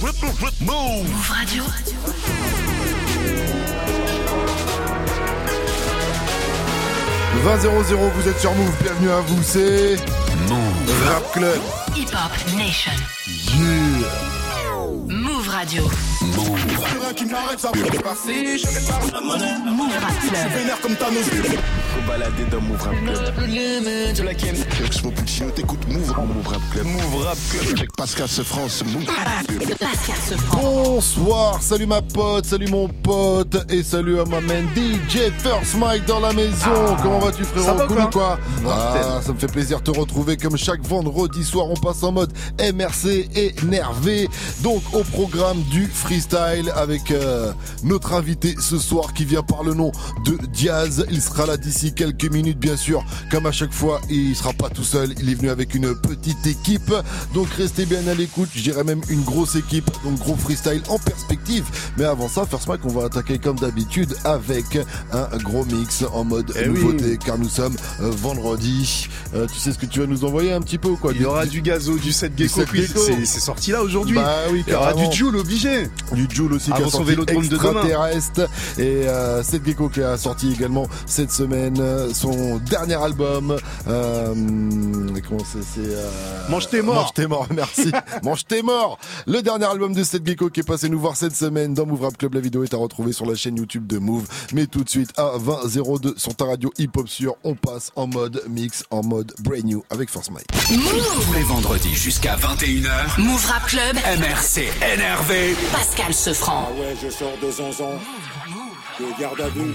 Move Radio. « 20-0-0, vous êtes sur Move, bienvenue à vous, c'est... Move Rap Club. Hip Hop Nation. Yeah. Move Radio. Move. qui m'arrête, ça peut passer, je vais faire la monnaie. Move Rap Club. Vénère comme Thanos. Faut balader dans Move Rap Club. La ken. Expo Puccino, t'écoutes Move Move Rap Club. Move Rap Club. Avec Pascal Sefrance. Move. Pascal. Bonsoir, salut ma pote, salut mon pote et salut à ma main DJ First Mike dans la maison. Comment vas-tu frérot? Ça va Cool quoi? ou quoi? Mortel. Ah, ça me fait plaisir de te retrouver comme chaque vendredi soir. On passe en mode MRC énervé. Donc au programme du freestyle avec euh, notre invité ce soir qui vient par le nom de Diaz. Il sera là d'ici quelques minutes bien sûr. Comme à chaque fois, il sera pas tout seul. Il est venu avec une petite équipe. Donc restez bien à l'écoute. Je dirais même une grosse équipe. Donc gros freestyle en perspective. Mais avant ça, First Mike, on va attaquer comme d'habitude avec un gros mix en mode Eh oui. nouveauté car nous sommes euh, vendredi. Euh, tu sais ce que tu vas nous envoyer un petit peu ou quoi? Il y aura du gazo, du set Du gecko, c'est sorti là aujourd'hui. Bah oui, Il y aura du Joule obligé. Du Joule aussi qui a son sorti vélodrome de extraterrestre et euh, Seth Gecko qui a sorti également cette semaine son dernier album. Euh, comment c'est c'est, euh, Mange tes morts. Mange tes morts, merci. Mange tes morts. Le dernier album de Seth Gecko qui est passé nous voir cette semaine dans Move Rap Club. La vidéo est à retrouver sur la chaîne YouTube de Move. Mais tout de suite à 20.02 sur ta radio hip hop sur, on passe en mode mix, en mode brand new avec Force Mike. Tous les vendredis jusqu'à 21h, Move Rap Club. MRC énervé. Pascal Sefranc. Ah ouais, je sors de zonzon. De garde à vue.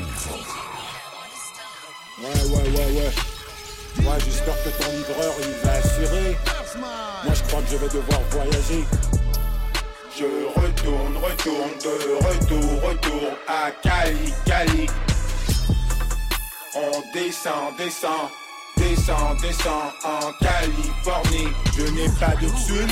Ouais, ouais, ouais, ouais. Ouais, j'espère que ton livreur, il va assurer. Moi, je crois que je vais devoir voyager. Je retourne, retourne, de retour, retour à Cali, Cali. On descend, descend, descend, descend en Californie. Je n'ai pas de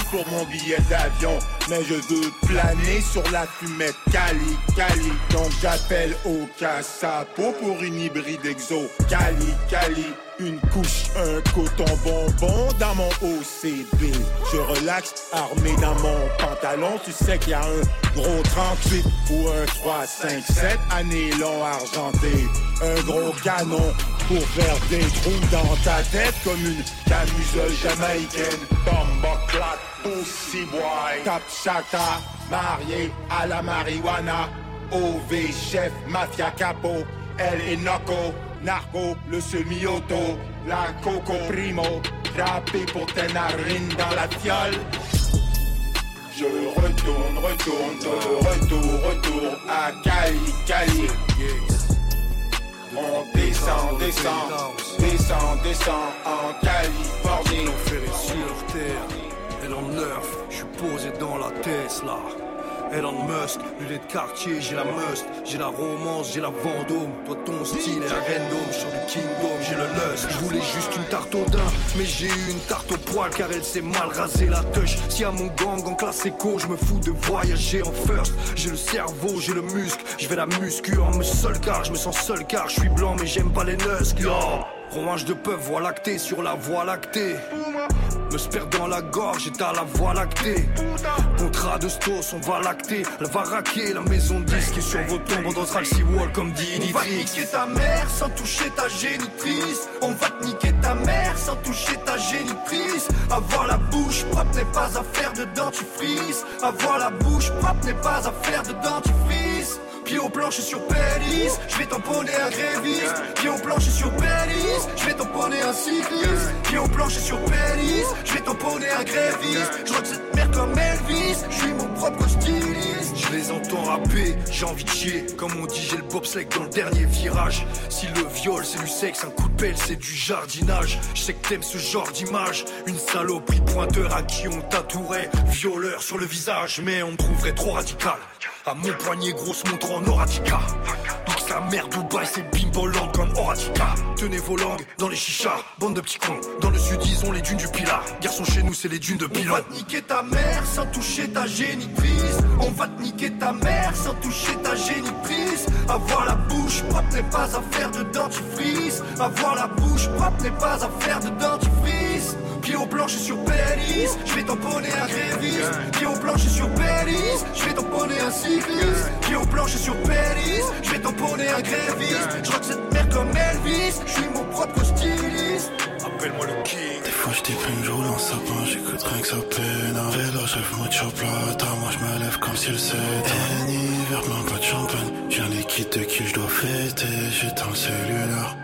pour mon billet d'avion, mais je veux planer sur la fumette Cali, Cali. Donc j'appelle au Casapo pour une hybride exo. Cali, Cali. Une couche, un coton bonbon dans mon OCB. Je relaxe, armé dans mon pantalon. Tu sais qu'il y a un gros 38 ou un 357 à nylon argenté. Un gros canon pour faire des trous dans ta tête comme une camisole jamaïcaine. Bomba clat, aussi boy. Top chata, marié à la marijuana. OV, chef, mafia capo. Elle est Noco, Narco, le semi-auto, la Coco Primo, râpé pour tes narines dans la fiole. Je retourne, retourne, de retour, retour à Cali, Cali. On descend, descend, descend, descend en Californie. Ferré sur terre, Elon neuf, je suis posé dans la Tesla. Elon Musk, lunettes quartier, j'ai la must, j'ai la romance, j'ai la Vendôme. Toi ton style est random, sur du kingdom, j'ai le lust. Je voulais juste une tarte au daim, mais j'ai eu une tarte au poil car elle s'est mal rasée la touche. Si à mon gang en classe éco, je me fous de voyager en first. J'ai le cerveau, j'ai le muscle, je vais la muscu en me seul car je me sens seul car je suis blanc mais j'aime pas les. Yo, fromage de peuple, voie lactée sur la voie lactée. Me spère dans la gorge, est à la voie lactée. Contrat de stos, on va lacter. Elle va raquer la maison de disque et sur vos tombes, on dansera le seawall comme dit On va te niquer ta mère sans toucher ta génitrice. On va te niquer ta mère sans toucher ta génitrice. Avoir la bouche propre n'est pas affaire de dentifrice. Avoir la bouche propre n'est pas affaire de dentifrice. Pied au plancher sur Pélis, je vais tamponner un gréviste. Pied au plancher sur Pélis, je vais tamponner un cycliste. Pied au plancher sur Pélis, je vais tamponner un gréviste. Je rock cette merde comme Elvis, je suis mon propre styliste. Les entends rapper, j'ai envie de chier. Comme on dit, j'ai le bobsleigh dans le dernier virage. Si le viol c'est du sexe, un coup de pelle c'est du jardinage. Je sais que t'aimes ce genre d'image. Une saloperie pointeur à qui on tatouerait violeur sur le visage. Mais on me trouverait trop radical. À mon poignet, grosse montre en Horatica. Sa mère Dubaï, c'est bimbolant comme Horatica. Tenez vos langues dans les chichas, bande de petits cons. Dans le sud, ils ont les dunes du Pilar. Garçon, chez nous, c'est les dunes de On Pilon. va te niquer ta mère sans toucher ta génitrice. On va te niquer ta mère sans toucher ta génitrice. Avoir la bouche propre n'est pas affaire de dentifrice. Avoir la bouche propre n'est pas affaire de dentifrice. Pied au plancher sur Pélis, je vais tamponner un gréviste. Pied au plancher sur police, je vais tamponner un cycliste. Qui au plancher sur Péris, je vais tamponner un gréviste. Je rock cette merde comme Elvis, je suis mon propre styliste. Appelle-moi le king. Des fois je déprime, je roule en sapin, j'écoute rien que ça peine. Un vélo, rêve mucho plata, moi je me lève comme si le. Un hiver, plein pas de champagne. J'ai un liquide de qui je dois fêter, j'éteins le cellulaire.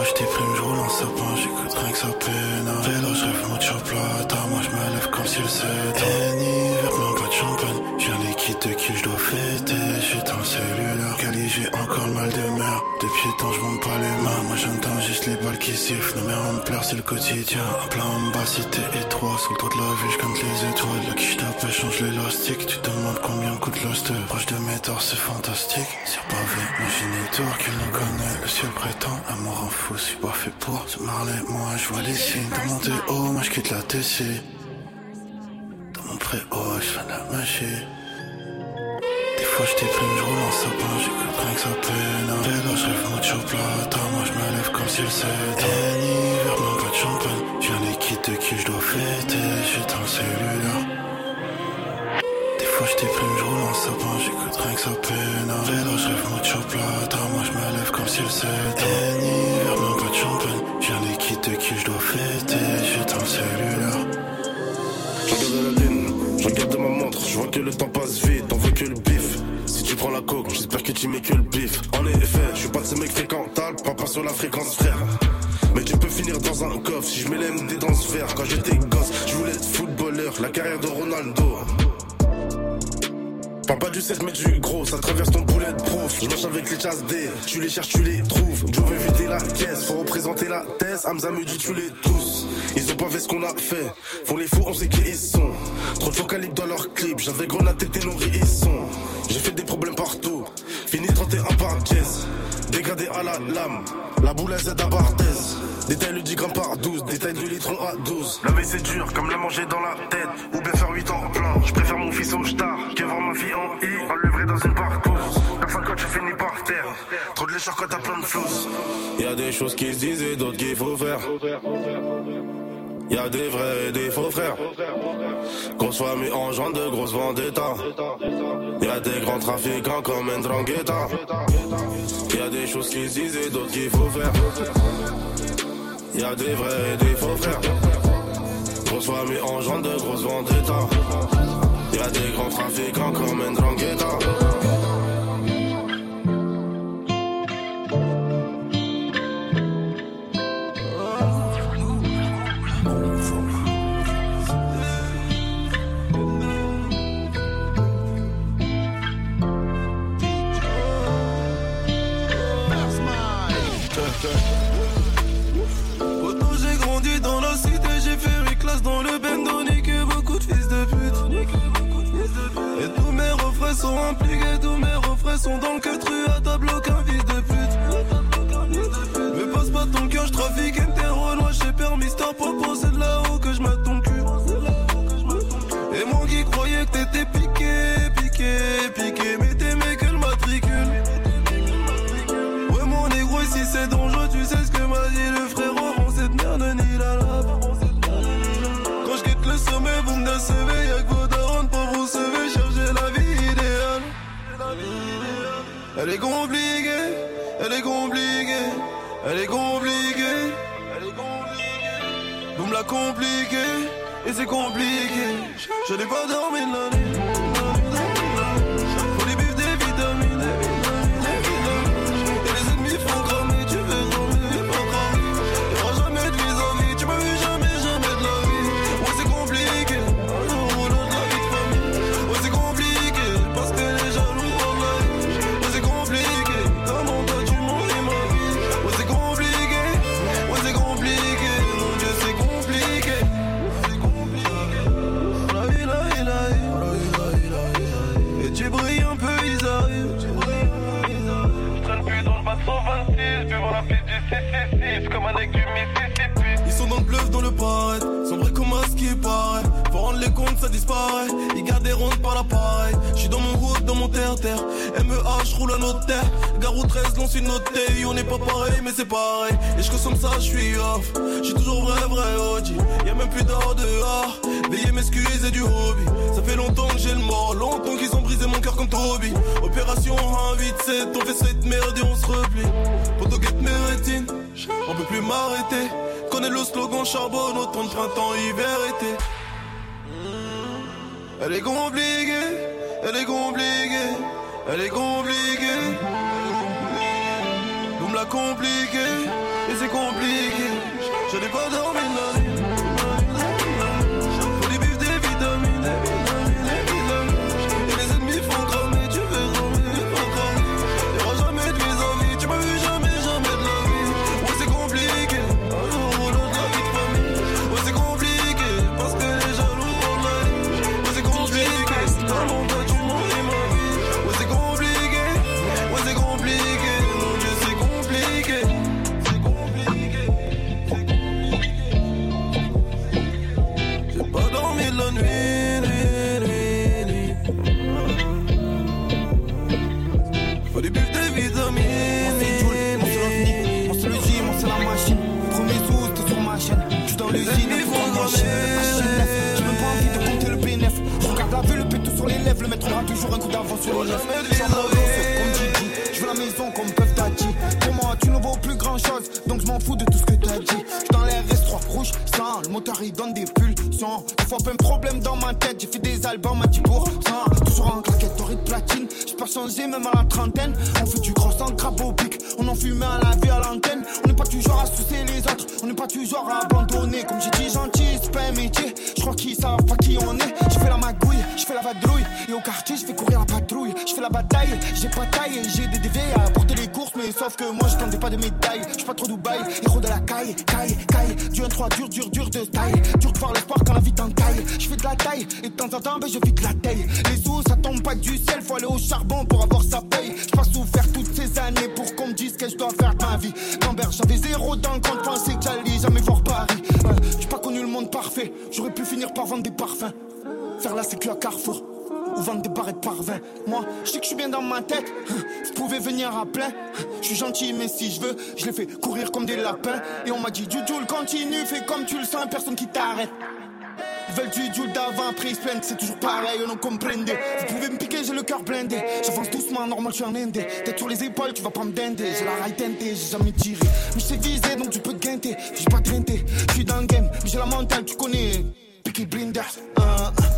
Fois je déprime, je roule en sapin, j'écoute rien que ça peine. Un vélo, je rêve mucho plata, moi je me lève comme si le c'était. Un hiver, plein pas de champagne. J'ai de qui je dois fêter, j'éteins le cellulaire. Cali, j'ai encore le mal de mer. Depuis temps, je monte pas les mains. Moi j'entends juste les balles qui sifflent. Nos mères me pleure, c'est le quotidien. Un plein en bas, cité étroit. Sous le toit de la vue, je compte les étoiles. Là qui je tape, change l'élastique. Tu te demandes combien coûte l'host. Proche de mes torts, c'est fantastique. Sur pavé, toi qui nous connaît. Le ciel prétend, amour en fou, suis pas fait pour se marler. Moi, je vois les signes. Dans mon haut, moi je quitte la TC. Dans mon préau, je fais la magie. Fois je déprime, je roule en sapin, j'écoute rien que ça peine. Vélo, je rêve mucho plata, moi je me lève comme si le c'était. Un hiver, même pas de champagne. J'ai un liquide de qui je dois fêter, j'éteins le cellulaire. Des fois je déprime, je roule en sapin, j'écoute rien que ça peine. Vélo, je rêve mucho plata, moi je me lève comme si le c'était. Un hiver, même pas de champagne. J'ai un liquide de qui je dois fêter, j'éteins le cellulaire. Je regarde la lune, je regarde ma montre, je vois que le temps passe vite, on prends la coke, j'espère que tu mets que le bif. En effet, je suis pas de ce mec fréquentable, pas pas sur la fréquence frère. Mais tu peux finir dans un coffre si je mets dans ce verre. Quand j'étais gosse, je voulais être footballeur, la carrière de Ronaldo. Pas du 7 mais du gros, ça traverse ton boulet de proof. Je marche avec les chasses D, tu les cherches, tu les trouves. Joe veut vider la caisse, faut représenter la thèse. Hamza me dit tu les tous. Ils ont pas fait ce qu'on a fait, font les fous, on sait qui ils sont. Trop de faux dans leurs clips, j'avais grenade ils sont. J'ai fait des problèmes partout, fini 31 par pièce. Dégradé à la lame, la boule Z à Barthez. Détail le 10 grammes par 12, détail du litron à 12. La c'est dur, comme la manger dans la tête, ou bien faire 8 ans plein. Je préfère mon fils au star, que voir ma fille en I, enlevrée dans une partouze. Personne quand tu finis par terre, trop de lécheur quand t'as plein de floues. Y'a des choses qui se disent et d'autres qu'il faut faire. Y'a des vrais et des faux frères. Grosse famille engendre de grosses vendettas. Y'a des grands trafiquants comme Ndrangheta. Y'a des choses qui se disent et d'autres qu'il faut faire. Y'a des vrais et des faux frères. Grosse famille engendre de grosses vendettas. Y'a des grands trafiquants comme Ndrangheta. Poto, j'ai grandi dans la cité, j'ai fait mes classes dans le bendo, niqué beaucoup de fils de pute. Et tous mes refrains sont impliqués, tous mes refrains sont dans le queutru à table, aucun fils de pute. Me passe pas ton cœur, je trafique interro, j'ai permis stop, propose c'est Elle est compliquée Elle est compliquée Elle est compliquée. Elle est compliquée. Vous me la compliquez Et c'est compliqué. Je n'ai pas dormi de la nuit j'suis toujours vrai, vrai OG Y'a même plus d'or dehors Veillez m'excuser du hobby. Ça fait longtemps que j'ai le mort, longtemps qu'ils ont brisé mon cœur comme Toby. Opération 187, on fait cette merde et on se replie. Poto guette mes rétines, on peut plus m'arrêter. Connais le slogan charbonne, autant de printemps, hiver, été. Elle est compliquée, elle est compliquée, elle est compliquée. Nous me l'a compliqué, et c'est compliqué. Je n'ai pas dormi de les aura toujours un coup d'avance sur les de Je les veux la maison comme Puff Daddy. Pour moi, tu ne vaux plus grand chose. Donc je m'en fous de tout ce que t'as dit. Je dans l'air S3 rouge, sang. Le moteur il donne des pulsions. Des fois, pas un problème dans ma tête. J'ai fait des albums à 10 pour cent. Toujours en claquette dorée de platine. J'ai pas changé même à la trentaine. On fait du gros en crabe au pic. On en fume à la vie à l'antenne. On n'est pas toujours à sucer les autres. On n'est pas toujours à abandonner. Comme j'ai dit, gentil, pas. Je crois qu'ils savent pas qui on est. Je fais la magouille, je fais la vadrouille. Et au quartier, je fais courir la patrouille. Je fais la bataille, j'ai pas taille. J'ai des DV à porter les courses. Mais sauf que moi, je tendais pas de médailles. Je pas trop Dubaï. Héros de la caille, caille, caille. Du 1-3 dur, dur, dur de taille. Dur de voir l'espoir quand la vie t'entaille. Je fais de la taille. Et de temps en temps, ben, je vis de la taille. Les sous, ça tombe pas du ciel. Faut aller au charbon pour avoir sa paye. J'ai pas souffert toutes ces années pour dise que je dois faire de ma vie. Lambert, j'avais zéro dans le compte. Pensais que j'allais jamais voir Paris. Ouais, J'ai pas connu le monde parfait. J'aurais pu finir par vendre des parfums. Faire la sécu à Carrefour. Ou vendre des barrettes par 20 Moi, je sais que je suis bien dans ma tête Je pouvais venir à plein Je suis gentil mais si je veux Je les fais courir comme des lapins Et on m'a dit Jules continue Fais comme tu le sens Personne qui t'arrête veulent du Jules d'avant Après ils se plaignent que c'est toujours pareil On en comprendait Vous pouvez me piquer j'ai le cœur blindé. J'avance doucement normal je suis en indé. Tête sur les épaules tu vas pas me dinder J'ai la raille teintée J'ai jamais tiré. Mais je viser donc tu peux te guinter. J'ai pas grinté Je suis dans le game Mais j'ai la mentale tu connais. Peaky Blinders, euh,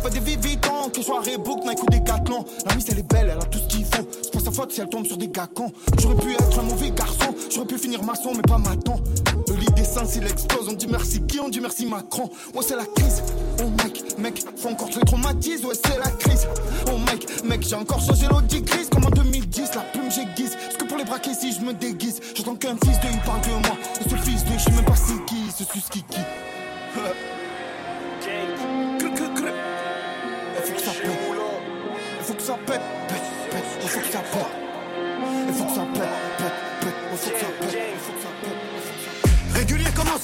pas des vivitons, que je sois Reebok, Nike ou Decathlon. La miss elle est belle, elle a tout ce qu'il faut. C'est pas sa faute si elle tombe sur des gars cons. J'aurais pu être un mauvais garçon, j'aurais pu finir maçon, mais pas maton. D'essence il explose, on dit merci qui, on dit merci Macron. Ouais, c'est la crise. Oh mec, mec, faut encore que je les ouais, c'est la crise. Oh mec, mec, j'ai encore changé l'audi grise comme en 2010. La plume j'aiguise, parce que pour les braquer si je me déguise. J'entends qu'un fils de, il parle de moi. Et ce fils de, je sais même pas c'est qui, ce sus qui qui. Faut que ça pète. Il faut que ça ça pète.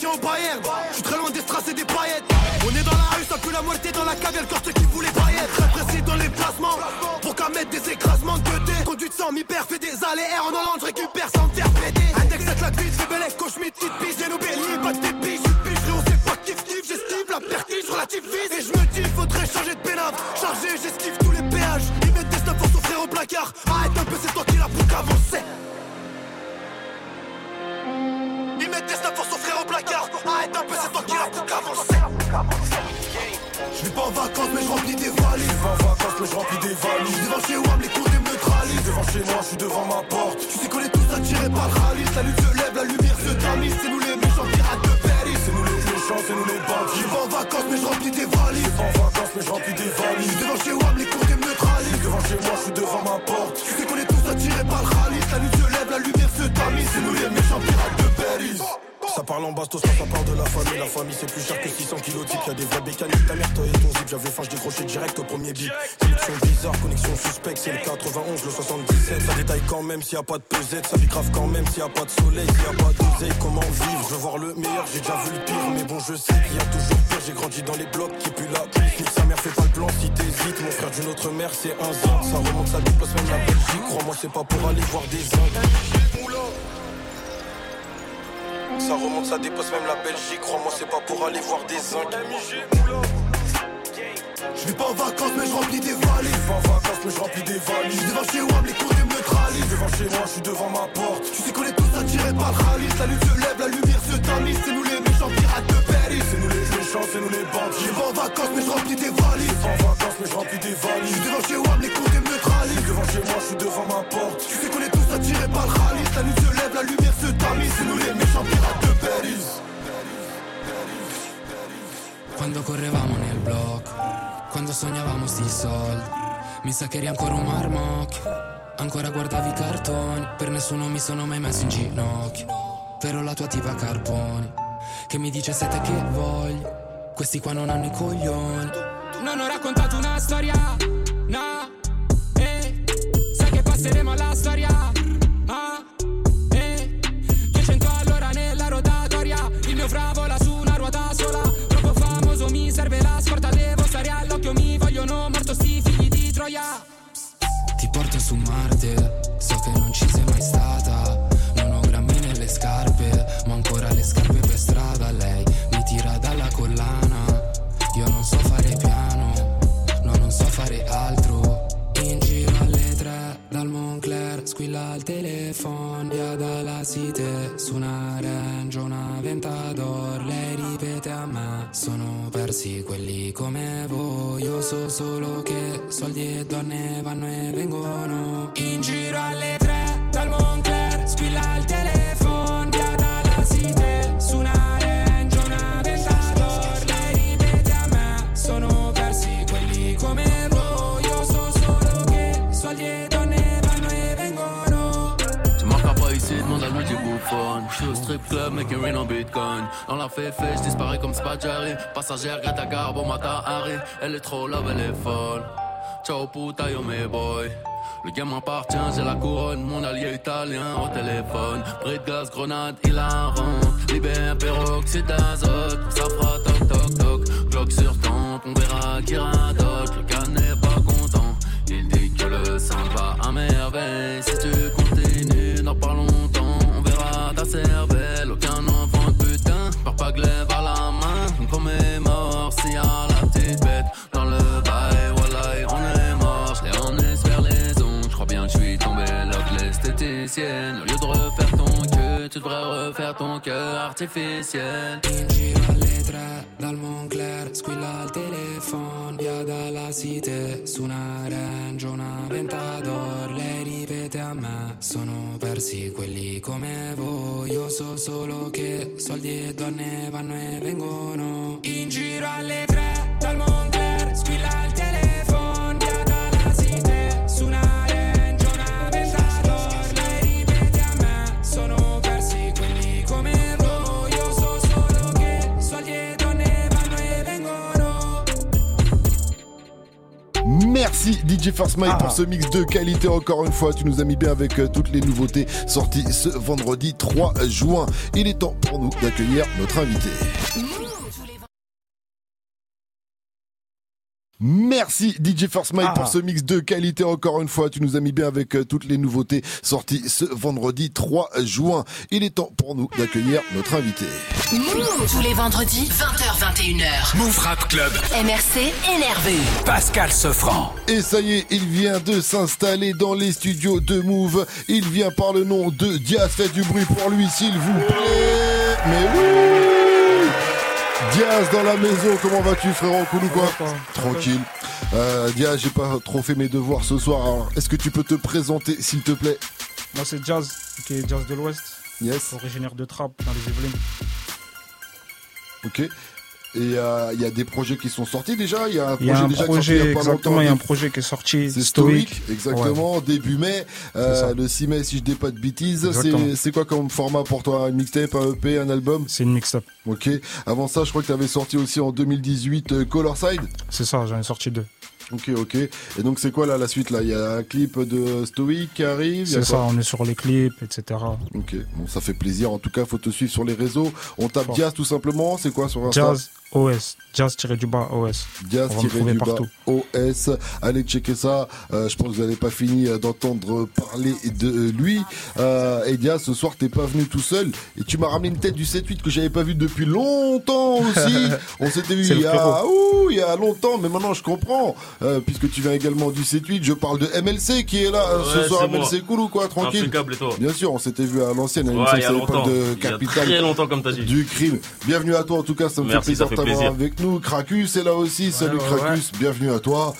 Au Je suis très loin des strass et des paillettes. On est dans la rue, ça pue la moitié dans la cave Y'a le qui voulait paillettes. Très précis dans les placements. Pour qu'à mettre des écrasements de côté. Conduite sans mi-père, fait des allers-airs En Hollande, récupère sans me faire péter Index avec la cuisse, fais bel cauchemite, petite pisse J'ai nos béliers, pas de dépit, je pige Frérot, c'est pas kiff kiff, j'esquive la pertige relative vise. Et je me dis, faudrait changer de pénave. Chargé, j'esquive tous les péages. Ils mettent des snaps pour s'offrir au placard. Arrête un peu, c'est toi qui l'as pour qu'avancer ils mettent des snaps pour au placard. Arrête un peu, c'est toi qui l'as pour qu'avancer. Je vais pas en vacances mais je remplis des valises. Je vais en vacances mais je remplis des valises. Devant chez WAM les cours neutralisent Devant chez moi je suis devant ma porte. Tu sais qu'on est tous attirés par le rallye. La lutte se lève, la lumière se tamise. C'est nous les méchants pirates de Paris. C'est nous les méchants, c'est nous les bandits. Je vais en vacances mais je remplis des valises. Je vais en vacances mais je remplis des valises. Devant chez WAM les cours neutralisent Devant chez moi je suis devant ma porte. Tu sais qu'on est tous attirés par le rallye. La lutte se lève, la lumière se tamise. C'est nous les méchants pirates Ça parle en bastos, ça part de la famille. La famille c'est plus cher que 600 kilos type. Y'a des vrais bécaniques, ta mère, toi et ton zip. J'avais faim, je décrochais direct au premier bip. Sélection bizarre, connexion suspecte, c'est le 91, le 77. Ça détaille quand même s'il y a pas de pesette. Ça vit grave quand même s'il y a pas de soleil, s'il y a pas d'oseille. Comment vivre? Je veux voir le meilleur, j'ai déjà vu le pire. Mais bon, je sais qu'il y a toujours pire. J'ai grandi dans les blocs qui plus là. Nique sa mère, fait pas le plan si t'hésites. Mon frère d'une autre mère, c'est un zin. Ça remonte, ça dépasse même la Belgique. Crois-moi, c'est pas pour aller voir des zincs. Ça remonte, ça dépasse même la Belgique. Crois-moi, c'est pas pour aller voir des zincs. Je vais pas en vacances mais je remplis des valises. Je vais en vacances mais je remplis des valises. Je devant chez WAM, les comptes me neutralisent. Devant chez moi, je suis devant ma porte. Tu sais qu'on est tous attirés par le rallye. La lune se lève, la lumière se tamise. C'est nous les méchants pirates de Paris. C'est nous les méchants, c'est nous les bandits. Je vais en vacances mais je remplis des valises. En vacances mais je remplis des valises. Je suis devant chez WAM, les comptes me neutralisent. Devant chez moi, je suis devant ma porte. Tu sais qu'on est tous attirés par le rallye. La lune se lève, la lumière se tamise. C'est nous les méchants pirates de Paris. Quando correvamo nel blocco, quando sognavamo sti soldi, mi sa che eri ancora un marmocchio. Ancora guardavi i cartoni, per nessuno mi sono mai messo in ginocchio. Però la tua tipa Carboni, che mi dice sei te che voglio, questi qua non hanno i coglioni. Non ho raccontato una storia, telefono, via dalla cité, su una range, una ventador, lei ripete a me, sono persi quelli come voi, io so solo che soldi e donne vanno e vengono, in giro alle club, making rain en bitcoin. Dans la féfé, je disparais comme Spadjari. Passagère, Greta Garbo, Mata Harry. Elle est trop love, elle est folle. Ciao puta, yo mes boy. Le game m'appartient, j'ai la couronne, mon allié italien au téléphone. De gaz, grenade, il a rentre. Libère, peroxyde d'azote, ça fera toc toc toc. Glock sur tempe, on verra qui radote. Le gars n'est pas content, il dit que le sang va à merveille. Si tu continues, dans pas longtemps, on verra ta cervelle. Pas glaive à la main. Comme est mort, y a la petite bête dans le bail, voilà, on est mort. L'ai emmené vers les ondes, je crois bien que je suis tombé que l'esthéticienne. Au lieu de refaire tu devrais refaire ton cœur artificiel. In giro alle tre dal Moncler, squilla il telefono, via dalla cité, su una range, una ventador, lei ripete a me, sono persi quelli come voi, io so solo che soldi e donne vanno e vengono. In giro alle tre dal Moncler, squilla il telefono, Merci DJ First Mike Ah. pour ce mix de qualité encore une fois. Tu nous as mis bien avec euh, toutes les nouveautés sorties ce vendredi 3 juin. Il est temps pour nous d'accueillir notre invité. Merci DJ First Mike Ah. pour ce mix de qualité encore une fois. Tu nous as mis bien avec euh, toutes les nouveautés sorties ce vendredi 3 juin. Il est temps pour nous d'accueillir notre invité. Move tous les vendredis 20h21h. Move Rap Club. MRC énervé. Pascal Sefranc. Et ça y est, il vient de s'installer dans les studios de Move. Il vient par le nom de Diaz. Faites du bruit pour lui, s'il vous plaît. Mais oui Diaz dans la maison, comment vas-tu frérot Cool ou quoi Tranquille. Euh, Diaz, j'ai pas trop fait mes devoirs ce soir. Alors, est-ce que tu peux te présenter, s'il te plaît? Moi, c'est Jazz, qui est Jazz de l'Ouest. Yes. Originaire de Trappes, dans les Yvelines. Ok. Et euh, il y a des projets qui sont sortis déjà. Il y a un projet a un déjà qui est sorti il y projet, a pas exactement, il y a un projet qui est sorti. C'est Stoic. Stoic, exactement, début mai, euh, le 6 mai si je dis pas de bêtises. C'est- quoi comme format pour toi? Un mixtape, un EP, un album? C'est une mixtape. Ok. Avant ça, je crois que tu avais sorti aussi en 2018 euh, Colorside. C'est ça, j'en ai sorti deux. Ok, ok. Et donc c'est quoi là la suite là? Il y a un clip de Stoic qui arrive. C'est ça, on est sur les clips, etc. Ok, bon ça fait plaisir. En tout cas, faut te suivre sur les réseaux. On tape Diaz tout simplement. C'est quoi sur Insta? Jazz, OS, jazz-du-bas OS. Diaz On va me trouver du bas partout. OS. Allez checker ça. Euh, je pense que vous n'avez pas fini euh, d'entendre parler de euh, lui. Euh, et Diaz, ce soir, t'es pas venu tout seul. Et tu m'as ramené une tête du 7-8 que j'avais pas vu depuis longtemps aussi. On s'était vu il y, a, ouh, il y a longtemps, mais maintenant je comprends. Euh, puisque tu viens également du 7-8. Je parle de MLC qui est là euh, ce soir. MLC cool ou quoi? Tranquille? Impeccable, et toi? Bien sûr, on s'était vu à l'ancienne. à Ouais, il y a à l'époque longtemps. de Il y a Capital. très longtemps, comme t'as dit. Du crime. Bienvenue à toi, en tout cas, ça me Merci, fait plaisir avec nous. Cracus est là aussi. Salut ouais, Cracus, bienvenue à toi.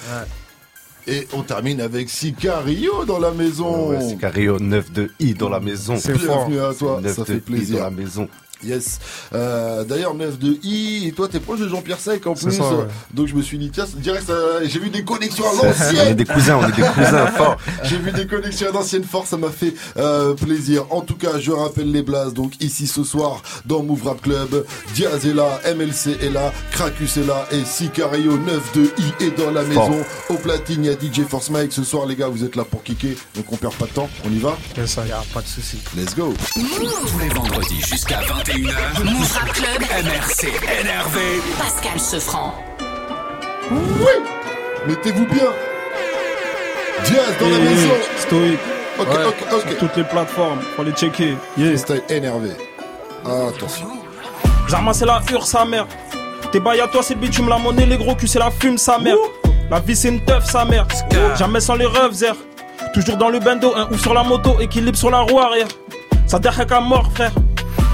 Et on termine avec Sicario dans la maison. Ouais, Sicario 9 de I dans la maison. Bienvenue à toi, 9 ça fait I plaisir. dans la maison. Yes. Euh, D'ailleurs, 9 de I, et toi, t'es proche de Jean-Pierre Sec en plus. ça, ouais. Donc, je me suis dit, tiens, direct, ça- j'ai vu des connexions à On l'ancienne. est des cousins, on est des cousins forts. J'ai vu des connexions à l'ancienne force, ça m'a fait euh, plaisir. En tout cas, je rappelle les blases. Donc, ici ce soir, dans Move Rap Club, Diaz est là, MLC est là, Krakus est là, et Sicario 9 de I est dans la Fort. maison. Au platine, il y a DJ Force Mike. Ce soir, les gars, vous êtes là pour kicker. Donc, on perd pas de temps. On y va? Ça y a pas de souci. Let's go. Tous les vendredis jusqu'à 21h. Move Rap Club. MRC énervé. Pascal Sefranc. Oui Mettez-vous bien. Diaz dans la Yeah, maison. Stoïque. Ok, Ouais, ok, ok. Sur toutes les plateformes, faut les checker. Yeah. Style énervé. Attention. J'ai ramassé la hure, sa mère. T'es bail à toi, c'est le bitume, la monnaie, les gros culs, c'est la fume, sa mère. La vie, c'est une teuf, sa mère. Jamais sans les rêves, zer. Toujours dans le bendo, un ouf sur la moto, équilibre sur la roue arrière. Ça derrière à mort, frère.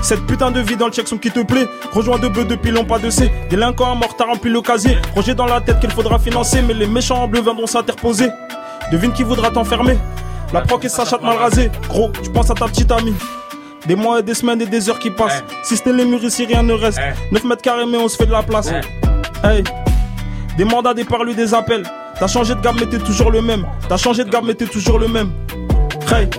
Cette putain de vie dans le checkson qui te plaît. Rejoins de bœufs depuis long pas de C. Délinquant à mort, t'as rempli le casier. Projet dans la tête qu'il faudra financer, mais les méchants en bleu viendront s'interposer. Devine qui voudra t'enfermer. La proc et sa chatte mal rasée. Gros, tu penses à ta petite amie. Des mois et des semaines et des heures qui passent. Si c'était les murs ici, rien ne reste. 9 mètres carrés, mais on se fait de la place. Hey. Des mandats, des parlus, des appels. T'as changé de gamme, mais t'es toujours le même. T'as changé de gamme, mais t'es toujours le même. Hey.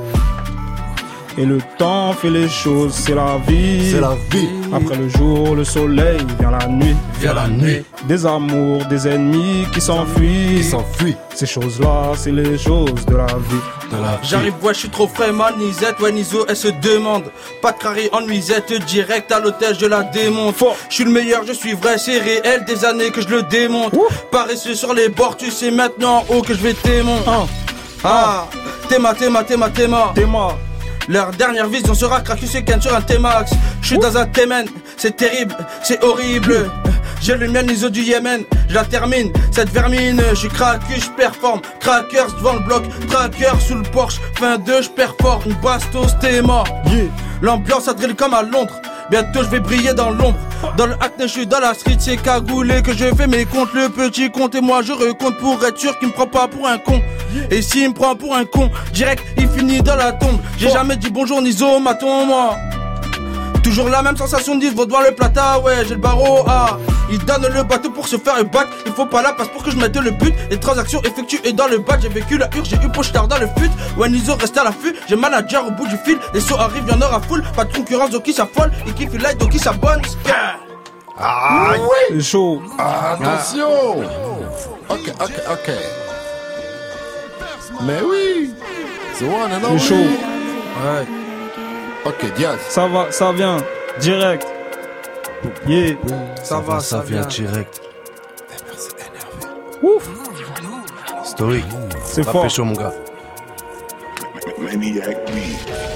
Et le temps fait les choses, c'est la vie. C'est la vie. Après le jour, le soleil, vient la nuit. Vient la nuit. Des amours, des ennemis qui s'enfuient. Qui s'enfuient. Ces choses-là, c'est les choses de la vie. J'arrive, ouais, je suis trop frais, man, Nisette, ouais, Niso, elle se demande. Pas de carré en nuisette, direct à l'hôtel, je la démonte. Je suis le meilleur, je suis vrai, c'est réel, des années que je le démonte. Paresseux sur les bords, tu sais maintenant en haut que je vais t'émonter. Ah, Théma, Théma, Théma, Théma. Théma. Leur dernière vision sera et Ken sur un T-Max. Je suis dans un T-Men, c'est terrible, c'est horrible. J'ai le mien du Yémen, je la termine, cette vermine. Je suis Krakus, je performe. Crackers devant le bloc, tracker sous le Porsche. Fin 2, je performe. Bastos, Théma. L'ambiance a drill comme à Londres. Bientôt je vais briller dans l'ombre. Dans le acte, je suis dans la street, c'est cagoulé que je fais mes comptes. Le petit compte et moi je recompte pour être sûr qu'il me prend pas pour un con. Et s'il me prend pour un con, direct il finit dans la tombe. J'ai jamais dit bonjour ni zo, maton moi. Toujours la même sensation de vont devant le plata, ouais, j'ai le barreau A. Il donne le bateau pour se faire battre. Il faut pas la passe pour que je mette le but. Les transactions effectuées dans le bac, j'ai vécu la hure, j'ai eu pochetard dans le fut. Ouais, Nizo reste à l'affût, j'ai manager au bout du fil. Les sauts arrivent, y'en aura full. Pas de concurrence, donc qui s'affole. Et qui fait light, donc qui s'abonne. Ah C'est chaud. Attention Ok, ok, ok. Mais oui C'est one and C'est only. chaud. Ouais. Ok, Diaz. Ça va, ça vient. Direct. Yeah. Ça va, ça vient direct. Ouf. Story. C'est fort. pécho, mon gars.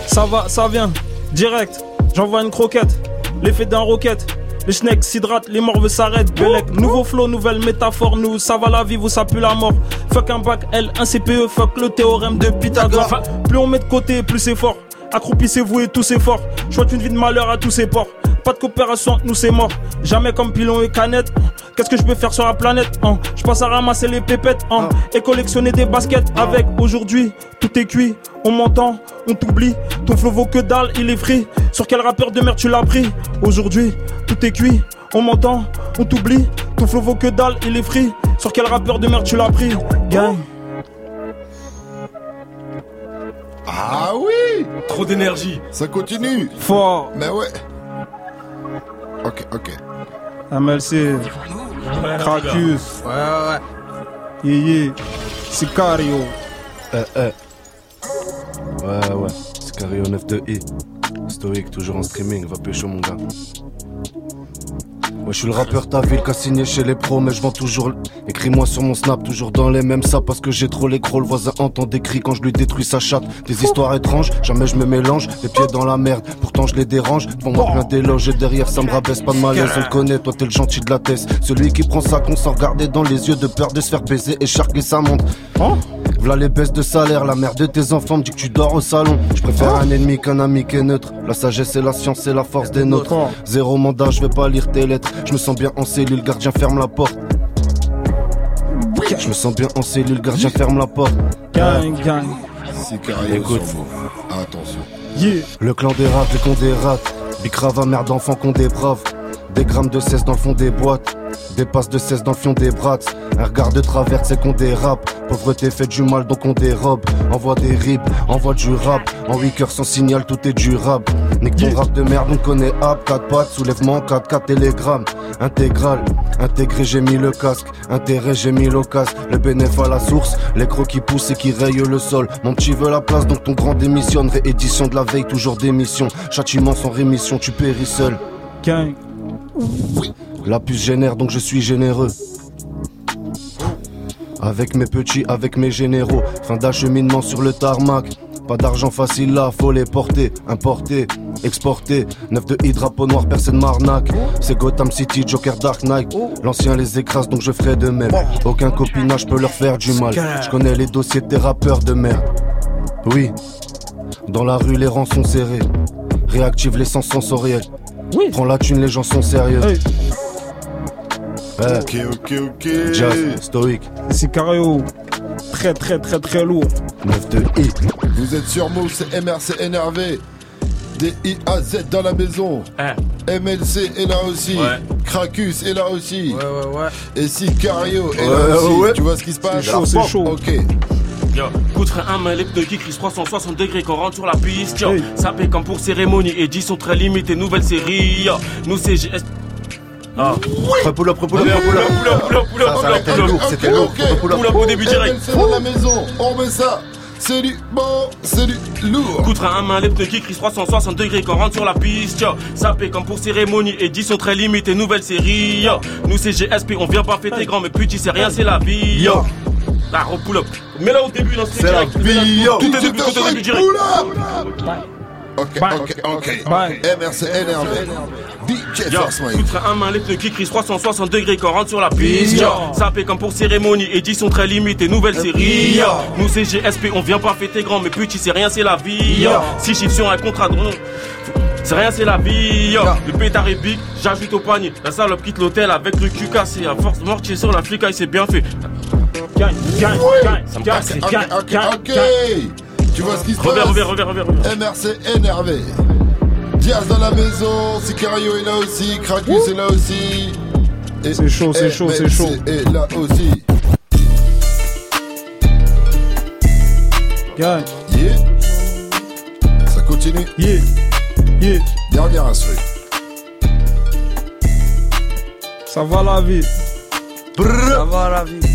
Ça va, ça vient. Direct. J'envoie une croquette. L'effet d'un roquette. Les snakes s'hydratent, les morts s'arrêtent. Belek, nouveau flow, nouvelle métaphore. Nous, ça va la vie, vous ça pue la mort. Fuck un bac L, un CPE, fuck le théorème de Pythagore. Plus on met de côté, plus c'est fort. Accroupissez-vous et tous c'est fort. Je souhaite une vie de malheur à tous ces ports. Pas de coopération entre nous, c'est mort. Jamais comme pilon et canette. Qu'est-ce que je peux faire sur la planète hein? Je passe à ramasser les pépettes hein et collectionner des baskets. Avec aujourd'hui, tout est cuit. On m'entend, on t'oublie. Ton flow vaut que dalle, il est free. Sur quel rappeur de merde tu l'as pris? Aujourd'hui, tout est cuit. On m'entend, on t'oublie. Ton flow vaut que dalle, il est free. Sur quel rappeur de merde tu l'as pris? Gang. Ah oui Trop d'énergie. Ça continue. Fort. Mais ouais. Ok, ok. MLC. Krakus. Ouais, ouais, ouais. Yé, Sicario. Euh, euh. Ouais, ouais. Sicario 9 de I. Stoïque, toujours en streaming. Va pécho, mon gars. Ouais, je suis le rappeur ta ville qui a signé chez les pros, mais je vends toujours. Écris-moi sur mon snap, toujours dans les mêmes saps parce que j'ai trop les gros. Le voisin entend des cris quand je lui détruis sa chatte. Des histoires étranges, jamais je me mélange. Les pieds dans la merde, pourtant je les dérange. Devant moi plein d'éloges et derrière ça me rabaisse. Pas de malaise, on te connaît, toi t'es le gentil de la tête. Celui qui prend sa con sans regarder dans les yeux de peur de se faire baiser et charquer sa montre. V'là les baisses de salaire, la mère de tes enfants me dit que tu dors au salon. Je préfère un ennemi qu'un ami qui est neutre. La sagesse et la science et la force des nôtres. Zéro mandat, je vais pas lire tes lettres. Je me sens bien en cellule, gardien ferme la porte. Je me sens bien en cellule, gardien ferme la porte. Gang, gang. Sur vous. Attention. Yeah. Le clan des rats, les cons des rats. Bicrava, mère d'enfant qu'on débrave. Des grammes de 16 dans le fond des boîtes. Des passes de 16 dans le fion des brats. Un regard de travers, c'est qu'on dérape. Pauvreté fait du mal, donc on dérobe. Envoie des rips, envoie du rap. En 8 heures sans signal, tout est durable. Nique ton rap de merde, on connaît app. 4 pattes, soulèvement, 4 4 télégrammes. Intégral, intégré, j'ai mis le casque. Intérêt, j'ai mis l'occasion. Le bénéf à la source, les crocs qui poussent et qui rayent le sol. Mon petit veut la place, donc ton grand démissionne. Réédition de la veille, toujours démission. Châtiment sans rémission, tu péris seul. La puce génère, donc je suis généreux. Avec mes petits, avec mes généraux. Fin d'acheminement sur le tarmac. Pas d'argent facile là, faut les porter, importer, exporter. Neuf de hydra, peau noire, personne m'arnaque. C'est Gotham City, Joker Dark Knight. L'ancien les écrase, donc je ferai de même. Aucun copinage peut leur faire du mal. Je connais les dossiers des rappeurs de merde. Oui, dans la rue, les rangs sont serrés. Réactive les sens sensoriels. Prends la thune, les gens sont sérieux. Eh, Ok, ok, ok. Jazz, stoïque. Sicario. Très, très, très, très lourd. 9 de I. Vous êtes sur Move, c'est MRC énervé. Des I à Z dans la maison. MLC est là aussi. Krakus est là aussi. Ouais, ouais, ouais. Et Sicario est Ouais, là aussi. ouais. Tu vois ce qui se passe C'est chaud, c'est chaud. Ok. Yo, un main, les pneus qui crissent 360 degrés quand on rentre sur la piste. Yo, ça paie comme pour cérémonie. Édition très limitée, nouvelle série. Yo, nous c'est GS. Ah. Pull up, pull up, Pull up, pull up. pull up, pull up, pull up, Ça, ça pull up, était pull up. lourd, c'était lourd. Ok, Pull up. Pull up au début direct. La maison. On met ça. C'est du bon, c'est du lourd. Poutre un main, les pneus qui crissent 360 degrés quand on rentre sur la piste. Paie comme pour cérémonie. Édition très limitée, nouvelle série. Yo, nous c'est GSP, on vient pas fêter grand, mais petit c'est rien, c'est la vie. Ah, pull up. Mets-la au début, dans ce C'est la direct. Tout est début, tout est début direct. pull up. Ok, ok, ok. MRC énervé. DJ Yo, un main, les pneus qui crissent 360 degrés quand on rentre sur la piste. Yo, ça fait comme pour cérémonie, édition très limitée, nouvelle série. Yo, nous c'est GSP, on vient pas fêter grand, mais petit c'est rien, c'est la vie. Yo, si chiffres sur un contrat de rond. C'est rien, c'est la vie. Yo, le pétard est big, j'ajoute au panier. La salope quitte l'hôtel avec le cul cassé. À force mortier sur la flicaille, c'est bien fait. Ok, gang, ok. gang. Tu vois ce qui se passe? revers, revers, revers, revers. MRC énervé. Diaz dans la maison, Sicario est là aussi, Krakus est là aussi. Et C'est chaud, c'est chaud, c'est chaud. est là aussi. Gang. Yeah. Ça continue. Yeah. Yeah. Dernière instru. Ça va la vie. Ça va la vie.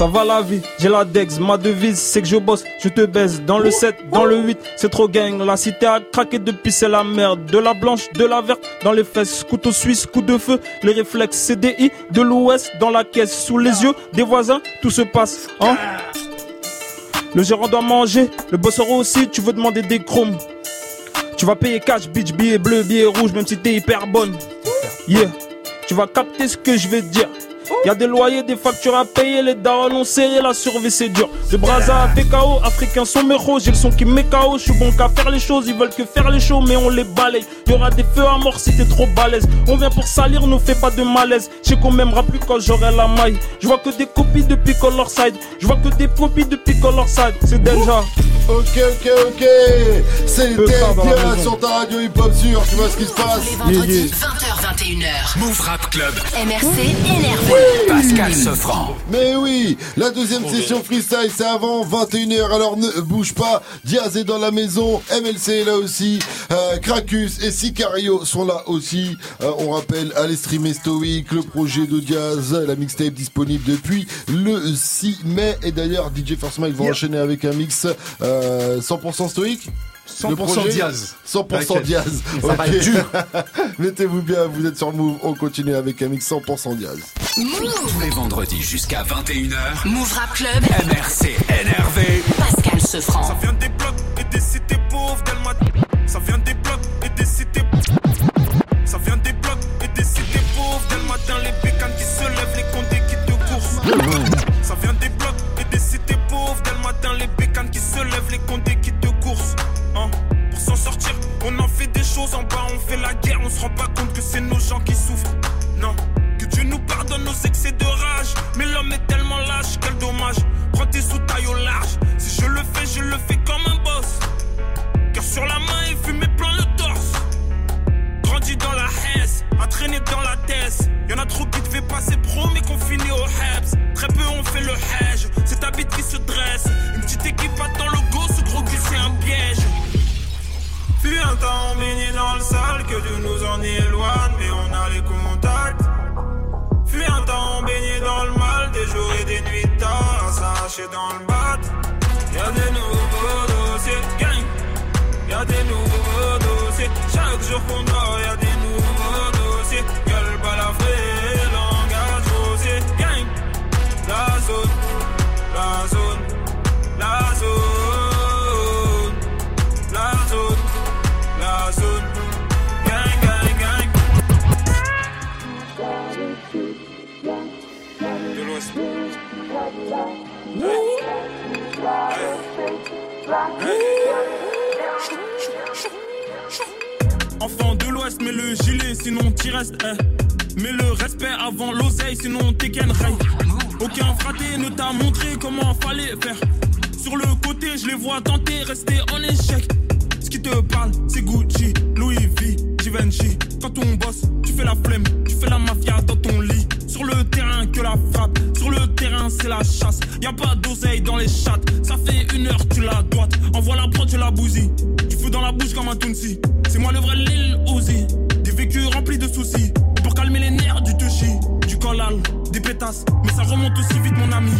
Ça va la vie, j'ai la Dex, ma devise c'est que je bosse, je te baise. Dans le 7, dans le 8, c'est trop gang, la cité a craqué depuis c'est la merde, de la blanche, de la verte, dans les fesses, couteau suisse, coup de feu, les réflexes CDI, de l'ouest, dans la caisse, sous les yeux des voisins, tout se passe, hein. Le gérant doit manger, le bosseur aussi, tu veux demander des chromes. Tu vas payer cash, bitch, billet bleu, billet rouge, même si t'es hyper bonne. Yeah, tu vas capter ce que je vais dire y a des loyers, des factures à payer, les darons ont serré, la survie c'est dur. De Braza à PKO, africains sont méros, j'ai le son qui met KO, je suis bon qu'à faire les choses, ils veulent que faire les shows, mais on les balaye. Y aura des feux à mort si t'es trop balèze. On vient pour salir, nous fait pas de malaise. Je sais qu'on m'aimera plus quand j'aurai la maille. Je vois que des copies depuis Colorside, je vois que des copies depuis Colorside, c'est déjà. Ok, ok, ok. C'est maison. sur ta radio hip-hop sûr, tu vois ce qui se passe Les vendredis, 20h, 21h. Move Rap Club. MRC énervé. Pascal Sefranc. Mais oui, la deuxième session freestyle c'est avant 21h, alors ne bouge pas. Diaz est dans la maison, MLC est là aussi, euh, Krakus et Sicario sont là aussi. Euh, on rappelle, allez streamer Stoic, le projet de Diaz, la mixtape disponible depuis le 6 mai. Et d'ailleurs, DJ First Mike va enchaîner avec un mix euh, 100% Stoic 100% Le projet, Diaz. 100% T'inquiète. Diaz. Ça va Ok. être dur. Mettez-vous bien, vous êtes sur Move. On continue avec un mix 100% Diaz. Tous les vendredis jusqu'à 21h. Move Rap Club. MRC énervé. Pascal Sefranc. Ça vient des blocs et des cités pauvres. Ça vient des blocs fait la guerre, on se rend pas compte que c'est nos gens qui souffrent. Que Dieu nous en éloigne, mais on a les contacts. Fut un temps baigné dans le mal, des jours et des nuits tard, s'arracher dans le bat. Y'a des nouveaux dossiers, gang. Y'a des nouveaux dossiers, chaque jour qu'on Enfant de l'Ouest, mets le gilet, sinon t'y restes. Mets le respect avant l'oseille, sinon t'es qu'un. Aucun fraté ne t'a montré comment fallait faire. Sur le côté, je les vois tenter, rester en échec. Ce qui te parle, c'est Gucci, Louis V, Givenchy. Quand on bosse, tu fais la flemme, tu fais la mafia dans ton lit. Sur le terrain, que la frappe. Sur le terrain, c'est la chasse. Y a pas d'oseille dans les chattes. Ça fait une heure, tu la doites. Envoie la prod, tu la bousille. Tu fous dans la bouche comme un Tunsi. C'est moi le vrai Lil. Des vécus remplis de soucis. Pour calmer les nerfs du touchy. Du collal, des pétasses. Mais ça remonte aussi vite, mon ami.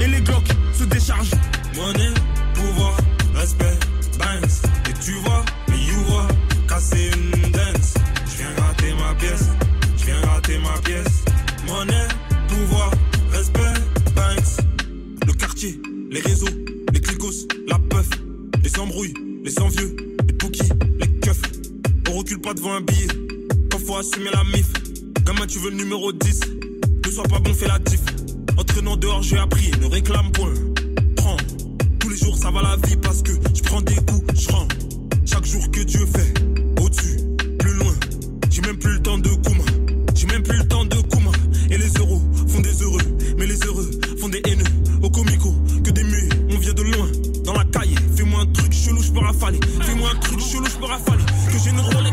Et les glocks se déchargent. Monnaie, pouvoir, respect, banks. Et tu vois, mais you vois, casser une dance. Je viens gratter ma pièce. Je viens gratter ma pièce. Monnaie, pouvoir, respect, banks. Le quartier, les réseaux, les clicos, la puff, les embrouilles, les envieux, les bookies, les keufs. On recule pas devant un billet, faut assumer la mif. Gamin, tu veux le numéro 10, ne sois pas bon, fais la diff. Entraînant dehors, j'ai appris, ne réclame point. Prends, tous les jours ça va la vie parce que je prends des coups, je rends. Chaque jour que Dieu fait, au-dessus, plus loin. J'ai même plus le temps de Kouma, j'ai même plus le temps Fais-moi un truc chelou, je peux rafaler. Que j'ai une Rolex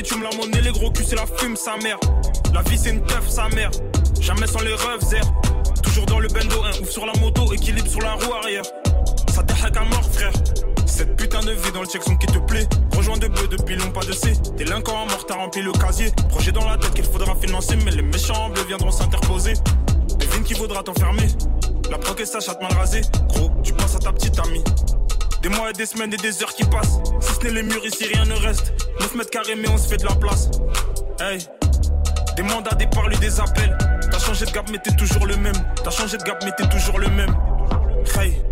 bitume, la monnaie, les gros culs, c'est la fume, sa mère. La vie, c'est une teuf, sa mère. Jamais sans les rêves, zère. Toujours dans le bendo, un ouf sur la moto, équilibre sur la roue arrière. Ça t'hack à mort, frère. Cette putain de vie dans le checkson qui te plaît. Rejoins de bleu depuis long, pas de C. Délinquant à mort, t'as rempli le casier. Projet dans la tête qu'il faudra financer, mais les méchants bleus viendront s'interposer. Devine qui voudra t'enfermer. La proque sa chatte mal rasée. Gros, tu penses à ta petite amie. Des mois et des semaines et des heures qui passent. Si ce n'est les murs ici, rien ne reste. 9 mètres carrés, mais on se fait de la place. Hey, des mandats, des parlus, des appels. T'as changé de gap, mais t'es toujours le même. T'as changé de gap, mais t'es toujours le même. Hey.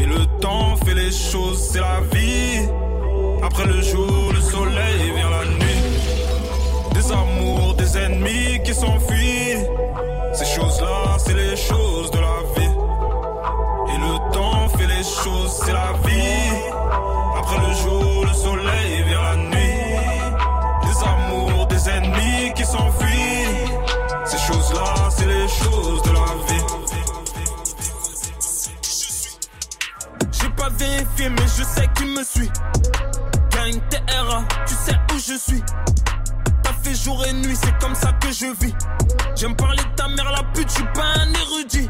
Et le temps fait les choses, c'est la vie. Après le jour, le soleil vient la nuit. Des amours, des ennemis qui s'enfuient. Ces choses-là, c'est les choses de la vie. Vérifié je sais qui me suit. Gagne TRA, tu sais où je suis. T'as fait jour et nuit, c'est comme ça que je vis. J'aime parler de ta mère, la pute, je suis pas un érudit.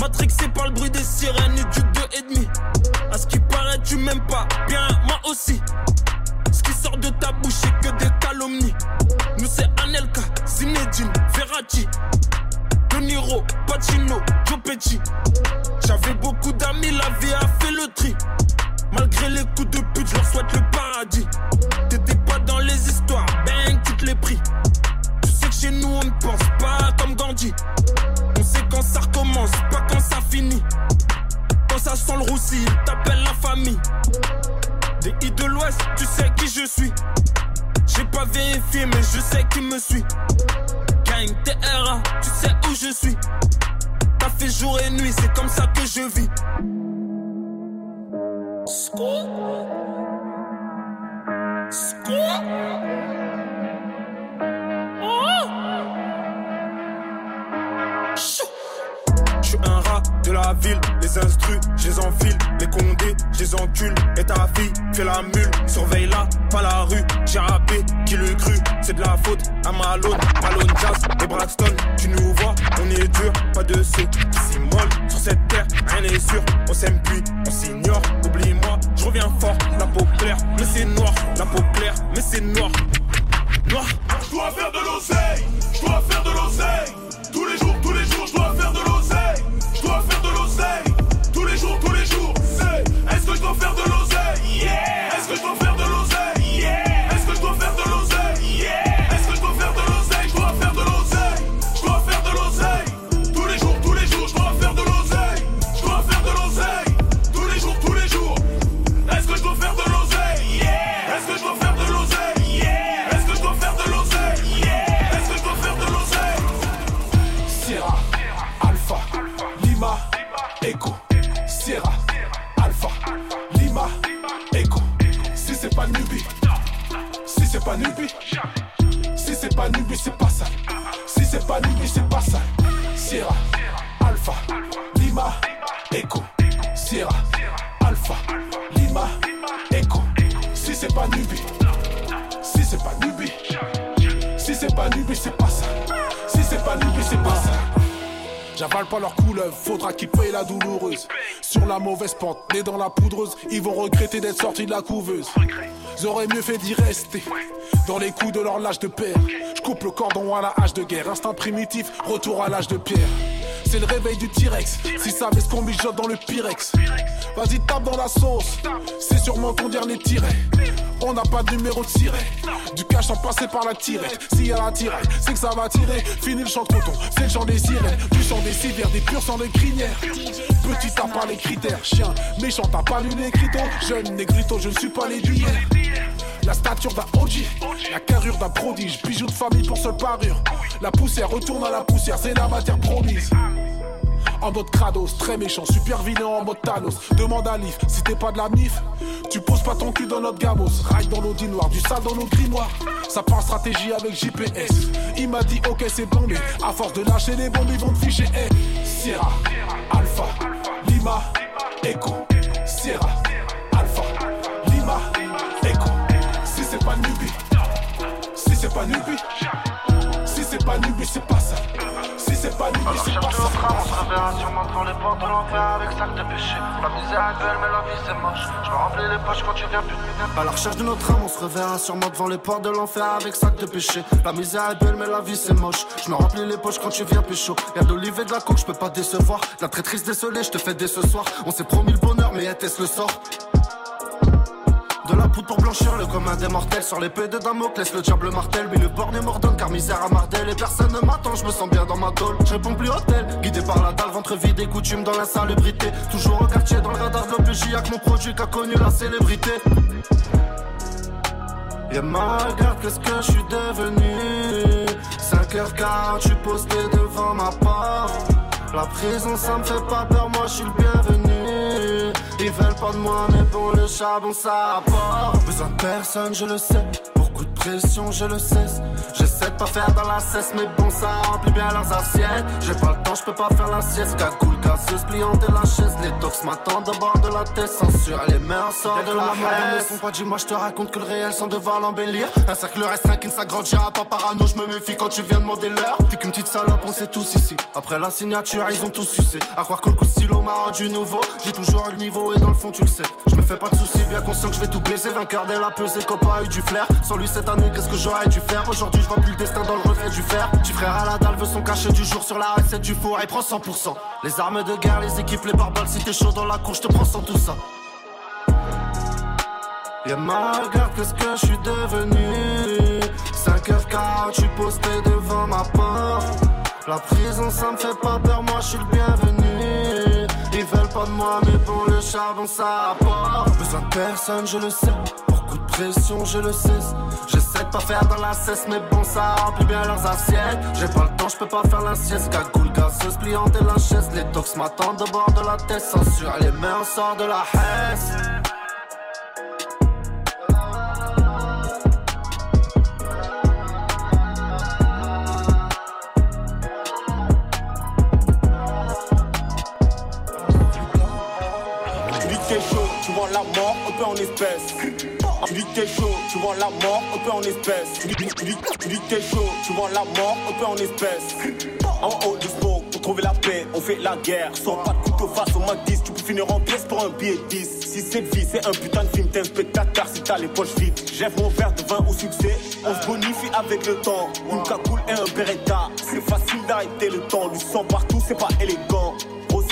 Matrixé par le bruit des sirènes et du 2 et demi. À ce qui paraît, tu m'aimes pas, bien, moi aussi. Ce qui sort de ta bouche, c'est que des calomnies. Nous, c'est Anelka, Zinedine, Verratti. Niro, Pacino, Joe Pesci. J'avais beaucoup d'amis, la vie a fait le tri. Malgré les coups de pute, je leur souhaite le paradis. T'étais pas dans les histoires, bang, tu te les pris. Tu sais que chez nous, on ne pense pas comme Gandhi. On sait quand ça recommence, pas quand ça finit. Quand ça sent le roussi, t'appelles la famille. Des I de l'Ouest, tu sais qui je suis. J'ai pas vérifié, mais je sais qui me suit. Tu sais où je suis. T'as fait jour et nuit, c'est comme ça que je vis. Scoop. Scoop. Oh. Je suis un rat de la ville, les instrus, je les enfile, les condés, je les encule, et ta fille fait la mule, surveille-la, pas la rue, j'ai rappé, qui le cru, c'est de la faute à Malone, Malone Jazz et Braxton, tu nous vois, on est dur, pas de ceux qui s'immolent, sur cette terre, rien n'est sûr, on s'aime puis, on s'ignore, oublie-moi, je reviens fort, la peau claire, mais c'est noir, la peau claire, mais c'est noir, noir. Je dois faire de l'oseille, je dois faire de l'oseille. C'est pas Nubi, si c'est pas Nubi, c'est pas ça. Si c'est pas Nubi, c'est pas ça. Sierra, Alpha, Lima, Echo. Sierra, Alpha, Lima, Echo. Si c'est pas Nubi, si c'est pas Nubi, si c'est pas Nubi, c'est pas ça. Si c'est pas Nubi, c'est pas ça. J'avale pas leur couleuvre, faudra qu'ils payent la douloureuse. Sur la mauvaise pente, nés dans la poudreuse, ils vont regretter d'être sortis de la couveuse. J'aurais mieux fait d'y rester, dans les coups de leur lâche de père. Je coupe le cordon à la hache de guerre, instinct primitif, retour à l'âge de pierre. C'est le réveil du T-Rex, si ça met ce qu'on mijote dans le Pyrex. Vas-y, tape dans la sauce, c'est sûrement ton dernier tiret. On n'a pas de numéro de siret, du cash sans passer par la tirette. S'il y a la tirette, c'est que ça va tirer. Fini le chant coton, c'est le chant des sirènes. Du chant des civières, des purs sans des crinières. Petit t'as pas les critères, chien, méchant t'as pas lu les critos. Jeune négrito, je ne suis pas les d'hier. La stature d'un OG, la carrure d'un prodige, bijoux de famille pour seule parure. La poussière retourne à la poussière, c'est la matière promise. En mode Kratos, très méchant, super vilain en mode Thanos. Demande à Leaf, si t'es pas de la mif, tu poses pas ton cul dans notre gamos. Ride dans l'audi noir, du sale dans nos grimoires. Ça part stratégie avec JPS. Il m'a dit ok c'est bon, mais à force de lâcher les bombes, ils vont te ficher. Eh, Sierra, Alpha, Lima, Echo. Sierra, Alpha, Lima, Echo. Si c'est pas Nubi, si c'est pas Nubi, si c'est pas Nubi, c'est pas pas Nubi, c'est pas ça. On se réveillera sûrement devant les portes de l'enfer avec sac de péché. La misère est belle, mais la vie c'est moche. Je me remplis les poches quand tu viens plus de À la recherche de notre âme, on se reverra sûrement devant les portes de l'enfer avec sac de péché. La misère est belle, mais la vie c'est moche. Je me remplis les poches quand tu viens pécho. Y'a d'olive et de la coke, je peux pas décevoir. La traîtrise désolée, je te fais dès ce soir. On s'est promis le bonheur, mais était-ce le sort? De la poudre pour blanchir le commun des mortels. Sur l'épée de Damoclès, le diable martèle. Mais le borné m'ordonne car misère à Mardel. Et personne ne m'attend, je me sens bien dans ma tôle. Je réponds plus hôtel, guidé par la dalle. Ventre vide et coutume dans l'insalubrité Toujours au quartier, dans le radar de l'OPJ que mon produit qu'a connu la célébrité. Et ma regarde, qu'est-ce que je suis devenu 5h40, je suis posté devant ma porte. La prison ça me fait pas peur, moi je suis le bienvenu Ils veulent pas de moi mais bon le charbon ça apporte Besoin de personne je le sais. Beaucoup de pression je le sais De de pas faire dans la cesse, mais bon, ça remplit bien leurs assiettes. J'ai pas le temps, je peux pas faire la sieste. Cagoule, casseuse, pliante et la chaise. Les tox m'attendent au bord de la tête, censure. Les mains sortent de la mort ne sont pas dis moi je te raconte que le réel sans devoir l'embellir. Un cercle restreint qui ne s'agrandira pas parano, je me méfie quand tu viens demander l'heure. T'es qu'une petite salope, on sait tous ici. Après la signature, ils ont tous sucé. À croire que le coup de stylo m'a rendu nouveau. J'ai toujours le niveau et dans le fond, tu le sais. Je fais pas de soucis, bien conscient que je vais tout baiser. Vainqueur dès la pesée, copain a eu du flair. Sans lui cette année, qu'est-ce que j'aurais dû faire? Aujourd'hui, je vois plus le destin dans le reflet du fer. Tu frère à la dalle veut son cachet du jour sur la recette du four et prend 100%. Les armes de guerre, les équipes, les barbares, si t'es chaud dans la cour, je te prends sans tout ça. Y'a ma regarde, qu'est-ce que je suis devenu 5 FK, tu posté devant ma porte La prison ça me fait pas peur, moi je suis le bienvenu Ils veulent pas de moi mais bon le charbon ça apporte. Besoin de personne je le sais. Beaucoup de pression je le sais J'essaie de pas faire dans la cesse mais bon ça remplit bien leurs assiettes. J'ai pas le temps je peux pas faire la sieste. Cagoule gazeuse pliante et la chaise. Les tox m'attendent au bord de la tête. Censure les mains on sort de la hesse mort, un peu en espèces. Tu dis que chaud, tu vois la mort, un peu en espèces. Tu dis, tu dis- tu chaud, tu vois la mort, un peu en espèces. En haut du smoke, pour trouver la paix, on fait la guerre. Sans pas de couteau face au Mac 10, tu peux finir en pièces pour un billet de 10. Si cette vie c'est un putain de film, t'es un spectateur si t'as les poches vides. J'ève mon verre de vin au succès, on se bonifie avec le temps. Une cagoule et un beretta, c'est facile d'arrêter le temps. Du sang partout, c'est pas élégant.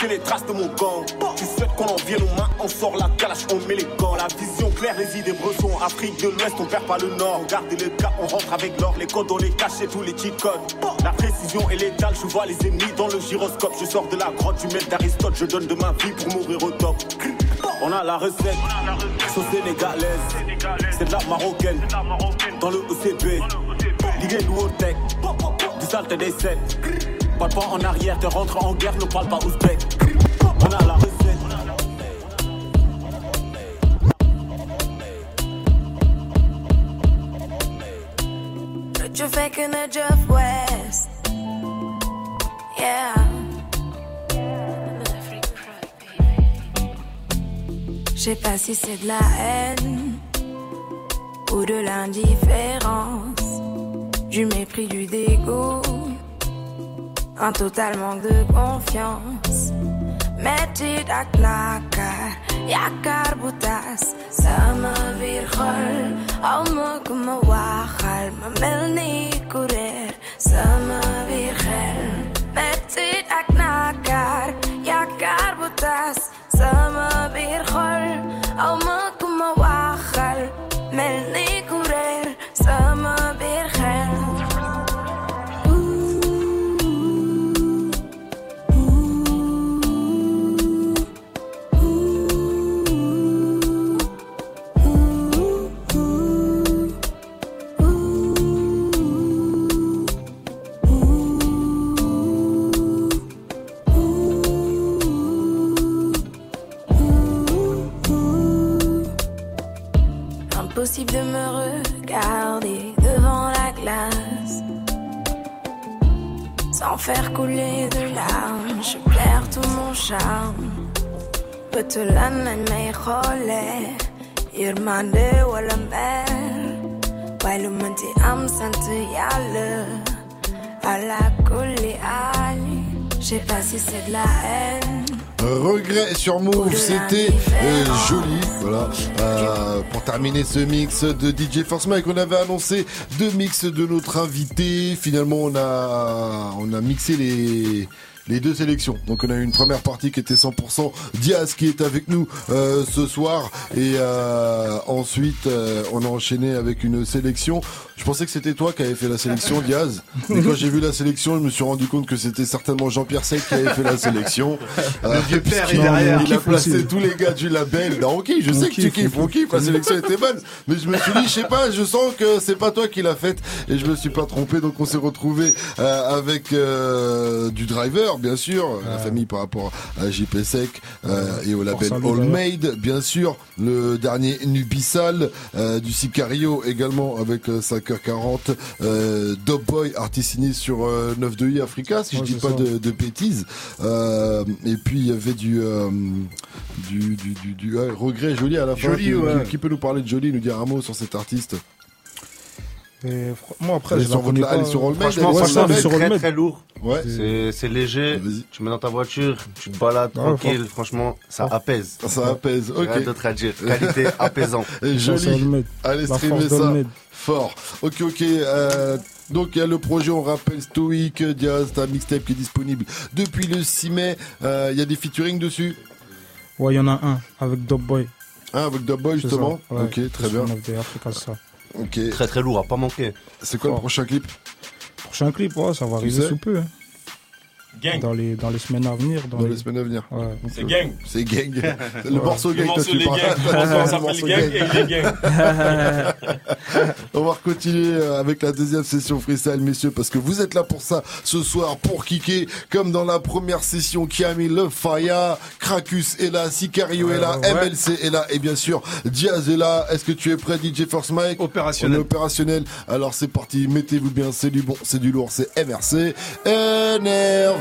Brosser les traces de mon gang. Tu souhaites qu'on en vienne aux mains, on sort la calache, on met les gants. La vision claire, les idées bressons. Afrique de l'Ouest, on perd pas le Nord. Regardez le cas, on rentre avec l'or. Les codes, on les cache et tous les cheat codes. La précision est létale, je vois les ennemis dans le gyroscope. Je sors de la grotte du maître d'Aristote, je donne de ma vie pour mourir au top. On a la recette, sauce sénégalaise, c'est de la marocaine, dans le ECB, Ligue ou au tech, du sale t'es des 7. Parle pas en arrière, te rentres en guerre, ne parle pas ouzbek. On a la recette. Tu fais que ne Jeff West. Yeah. Je sais pas si c'est de la haine ou de l'indifférence, du mépris, du dégoût, un total manque de confiance. Metti dak nakar, yakar butas, sama virgol, al me kuma waxal, ma melni kurer, sama virgel. Metti dak nakar, yakar butas, بتلان ما خاله يرمانده ولا مال ولو منتي أم سنت يالا على كل حال Je sais pas si c'est de la haine Regret sur Move, c'était euh, joli. Voilà. Euh, pour terminer ce mix de DJ Force Mike, on avait annoncé deux mix de notre invité. Finalement, on a on a mixé les les deux sélections. Donc on a eu une première partie qui était 100% Diaz qui est avec nous euh, ce soir et euh, ensuite euh, on a enchaîné avec une sélection. Je pensais que c'était toi qui avais fait la sélection Diaz. Mais quand j'ai vu la sélection, je me suis rendu compte que c'était certainement Jean-Pierre Sey qui avait fait la sélection. Euh, Le vieux père est puisqu'il- derrière. Il a placé tous les gars du label. Non, ok, je sais que tu kiffes, on kiffe, la sélection était bonne. Mais je me suis dit, je sais pas, je sens que c'est pas toi qui l'as faite et je me suis pas trompé. Donc on s'est retrouvé euh, avec euh, du driver, Bien sûr, la famille par rapport à JP Sec euh, et au label All. Made, bien sûr, le dernier Nubisal euh, du Sicario également avec euh, 5h40, euh, Boy artiste signé sur euh, 9 de I Africa, si je dis pas de, bêtises. Euh, et puis il y avait du euh, du du, regret joli à la fin. Qui peut nous parler de joli, nous dire un mot sur cet artiste Et moi après, je sur la pas. sur All Franchement, sur All très très lourd. Ouais. C'est c'est léger. Tu mets dans ta voiture, tu te balades Ouais, tranquille. Franchement, ça apaise. Ça apaise, ok. Rien d'autre à dire. Qualité apaisante. Joli. Allez La streamer ça. Fort. Ok, ok. euh, donc il y a le projet, on rappelle Stoic, Diaz, c'est un mixtape qui est disponible depuis le 6 mai. Euh, Il y a des featuring dessus? Ouais, il y en a un avec Dope Boy. Ah, avec Dub Boy C'est justement. ça, ouais. Ok, très bien. 9D Africa, c'est ça. Ok. Très très lourd, à pas manquer. C'est quoi le prochain clip? Prochain clip, ouais, ça va arriver sous peu. hein. Gang. Dans les, dans les semaines à venir. Dans, Dans les semaines à venir. Ouais. C'est gang. C'est gang. le morceau gang, morceau les. On va continuer euh, avec la deuxième session freestyle, messieurs, parce que vous êtes là pour ça ce soir, pour kicker, comme dans la première session qui a mis le Faya, Krakus est là, Sicario est là, ouais. MLC est là, et bien sûr, Diaz est là. Est-ce que tu es prêt, DJ Force Mike? Opérationnel. On est opérationnel. Alors c'est parti, mettez-vous bien, c'est du bon, c'est du lourd, c'est MRC,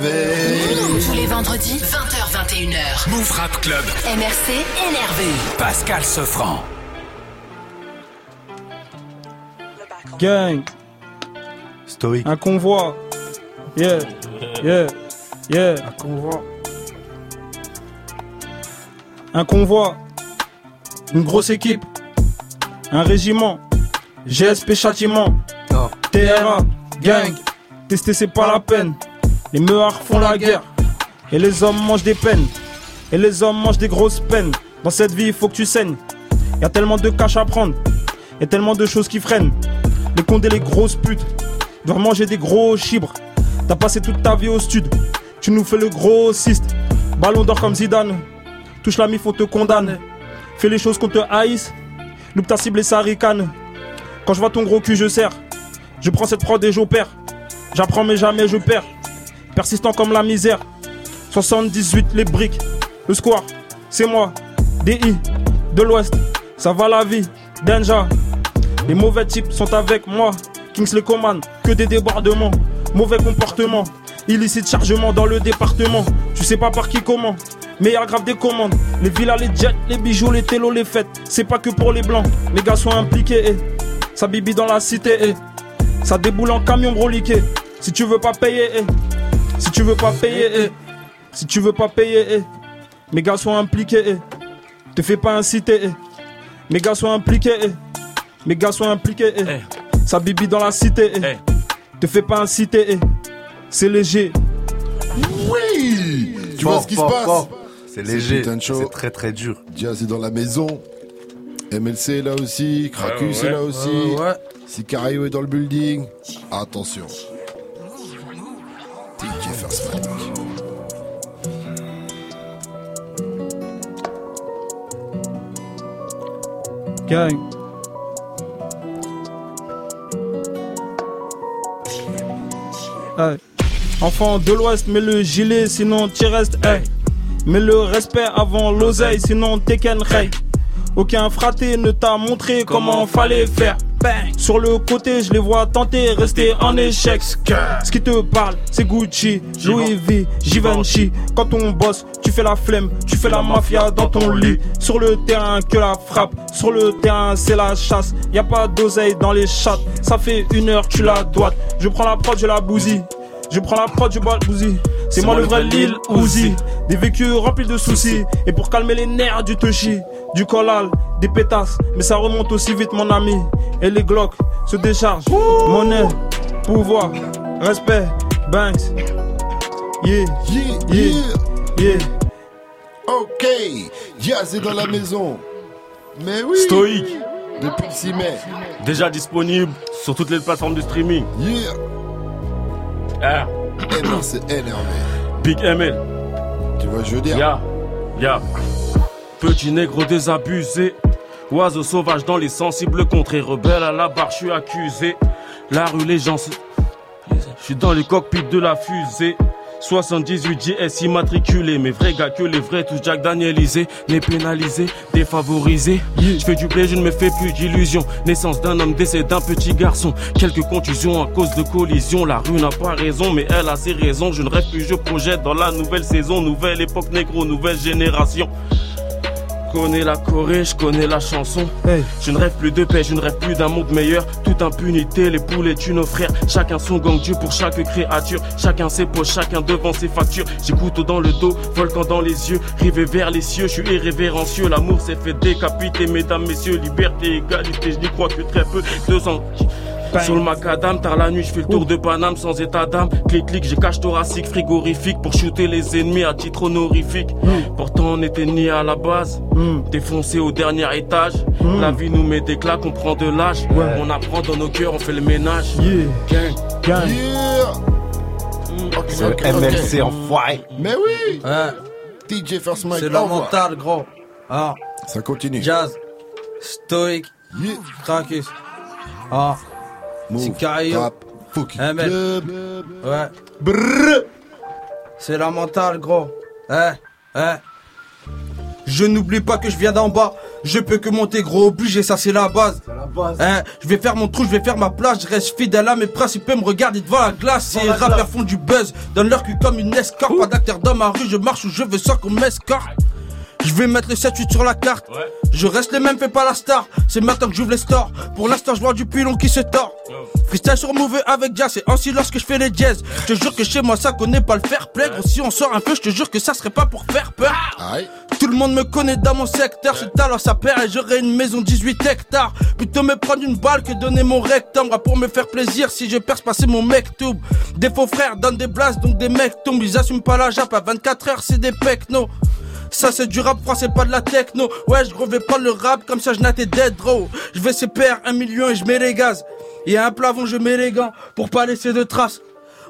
énervé. Tous les vendredis, 20h21h. Move Rap Club. MRC énervé. Pascal Sefranc. Gang, Stoïque. un convoi. Yeah, yeah, yeah. Un convoi. Un convoi. Une grosse équipe. Un régiment. GSP châtiment. Oh. TRA, gang. Tester c'est pas la peine. Les meurs font la guerre. Et les hommes mangent des peines. Et les hommes mangent des grosses peines. Dans cette vie, il faut que tu saignes. Y a tellement de cash à prendre. Y a tellement de choses qui freinent. Les condés, les grosses putes. Doivent manger des gros chibres. T'as passé toute ta vie au stud. Tu nous fais le grossiste. Ballon d'or comme Zidane. Touche la mif, on te condamne. Fais les choses qu'on te haïsse. Loupe ta cible et ça ricane. Quand je vois ton gros cul, je serre. Je prends cette prod et j'opère. J'apprends mais jamais je perds. Persistant comme la misère. 78 les briques. Le square, c'est moi. DI, de l'Ouest. Ça va la vie. Danger. Les mauvais types sont avec moi. Kingsley Coman, que des débordements. Mauvais comportement. Illicite chargement dans le département. Tu sais pas par qui comment. Mais y a grave des commandes. Les villas, les jets, les bijoux, les télos, les fêtes. C'est pas que pour les blancs. Les gars sont impliqués. eh. Ça bibi dans la cité. eh. Ça déboule en camion broliqué. Si tu veux pas payer, eh. Si tu veux pas payer, eh. si tu veux pas payer, eh. mes gars sont impliqués. eh. Te fais pas inciter. eh. Mes gars sont impliqués. eh. Mes gars sont impliqués. eh. Ça bibi dans la cité. eh. Te fais pas inciter. eh. C'est léger. Oui Tu vois ce qui se passe? fort. C'est léger. C'est très très dur. Diaz est dans la maison. MLC est là aussi. Krakus Ouais, ouais. est là aussi. Ouais, ouais. Sicario est dans le building. Attention. Gang. Hey. Enfant de l'Ouest, mets le gilet, sinon tu restes. Hey. Mets le respect avant l'oseille, sinon t'es qu'un. Aucun fraté ne t'a montré comment fallait faire. Bang. Sur le côté, je les vois tenter, rester en échec. Ce qui te parle, c'est Gucci, Louis V, Givenchy. Quand on bosse, tu fais la flemme, tu fais la mafia dans ton lit. Sur le terrain, que la frappe. Sur le terrain, c'est la chasse. Y a pas d'oseille dans les chattes. Ça fait une heure, tu la doites. Je prends la prod, je la bousille. Je prends la prod, je bois le bousille. C'est moi le vrai Lil Uzi. Des vécus remplis de soucis. Et pour calmer les nerfs du touchy, du collal, des pétasses. Mais ça remonte aussi vite, mon ami. Et les glocks se déchargent. Monnaie, pouvoir, respect, Banks. Yeah, Yeah, yeah, yeah. yeah. Ok. Dans la maison. Mais oui. Stoïque. Depuis le 6 mai. Déjà disponible sur toutes les plateformes de streaming. Yeah. Ah, MRC énervé. Big ML. Tu vois, je veux dire? Ya, ya. Petit nègre désabusé. Oiseau sauvage dans les sensibles contrées. Rebelle à la barre, je suis accusé. La rue, les gens. Je suis dans les cockpits de la fusée. 78 JS immatriculé, mes vrais gars que les vrais, tous Jack Danielisé, n'est pénalisé, défavorisé. Je fais du blé, je ne me fais plus d'illusions. Naissance d'un homme, décès d'un petit garçon. Quelques contusions à cause de collisions. La rue n'a pas raison, mais elle a ses raisons. Je ne rêve plus, je projette dans la nouvelle saison, nouvelle époque négro, nouvelle génération connais la Corée, je connais la chanson. Je ne rêve plus de paix, je ne rêve plus d'un monde meilleur. Toute impunité, les poulets tuent nos frères. Chacun son gang Dieu pour chaque créature. Chacun ses poches, chacun devant ses factures. J'ai couteau dans le dos, volcan dans les yeux. Rivé vers les cieux, je suis irrévérencieux. L'amour s'est fait décapiter, mesdames, messieurs. Liberté, égalité, je n'y crois que très peu. Deux ans. Sur le macadam, tard la nuit, je fais le tour de Paname sans état d'âme. Clic clic, j'ai cache thoracique frigorifique pour shooter les ennemis à titre honorifique. Pourtant on était ni à la base, défoncé au dernier étage. La vie nous met des claques, on prend de l'âge. On apprend dans nos cœurs, on fait le ménage. Gang, gang. Le ok. MLC enfoiré. Mais oui DJ First Mike. C'est revoir. mentale, gros. Ah. Ça continue. Jazz. Stoic. Krakus. Ah. Club. Ouais. Brrr. C'est la mentale, gros. Eh, eh. Je n'oublie pas que je viens d'en bas. Je peux que monter gros obligé, ça c'est la base. Hein, je vais faire mon trou, je vais faire ma place, je reste fidèle à mes principes, me regarder devant la glace. Ces rappeurs font du buzz, dans leur cul comme une escorte. Pas d'acteur dans ma rue, je marche où je veux sans qu'on m'escorte. Je vais mettre le 7-8 sur la carte. Je reste le même, fais pas la star. C'est maintenant que j'ouvre les stores. Pour l'instant, je vois du pilon qui se tord. Freestyle sur Move avec Jazz, c'est ainsi lorsque je fais les jazz. Je te jure que chez moi, ça connaît pas le fair play. Gros, si on sort un peu, je te jure que ça serait pas pour faire peur. Tout le monde me connaît dans mon secteur. C'est alors ça perd et j'aurai une maison 18 hectares. Plutôt me prendre une balle que donner mon rectangle. Pour me faire plaisir, si je perce passer mon mec tube. Des faux frères donnent des blasts, donc des mecs tombent. Ils assument pas la jappe à 24 heures, c'est des pecnos. Ça c'est du rap français, pas de la techno. Ouais, je revais pas le rap comme ça, je n'attends dead bro. Je vais CPR un million et je mets les gaz. Et à un plafond, je mets les gants pour pas laisser de traces.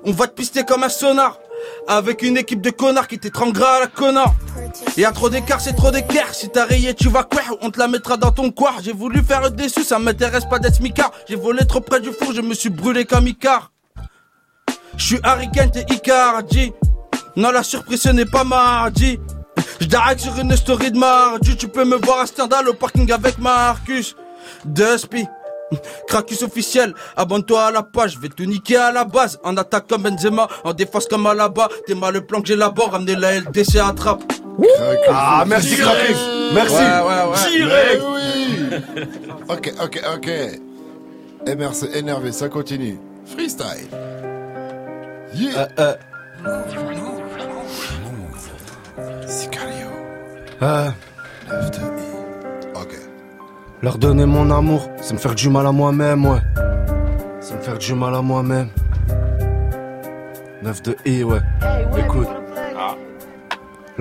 On va te pister comme un sonar. Avec une équipe de connards qui t'étranglera à la connard. Y a trop d'écart, c'est trop d'écart. Si t'as rayé, tu vas quoi On te la mettra dans ton coin. J'ai voulu faire le déçu, ça m'intéresse pas d'être smicard. J'ai volé trop près du four, je me suis brûlé comme Icar. Je suis Harry Kent et Icardi. Non, la surprise, ce n'est pas mardi. J'darrête sur une story de mardi. Tu peux me voir à Stendhal au parking avec Marcus. Dusty. Krakus officiel, abonne-toi à la page, je vais tout niquer à la base. En attaque comme Benzema, en défense comme Alaba. T'es mal le plan que j'élabore, ramener la LDC à trappe. Ah, merci Krakus. Merci. Ouais, ouais, ouais. Direct. oui. ok, ok, ok. MRC énervé, ça continue. Freestyle. Yeah. Sicario. Ah. Ok. Leur donner mon amour, c'est me faire du mal à moi-même, ouais. C'est me faire du mal à moi-même. 9 de I, ouais. Écoute.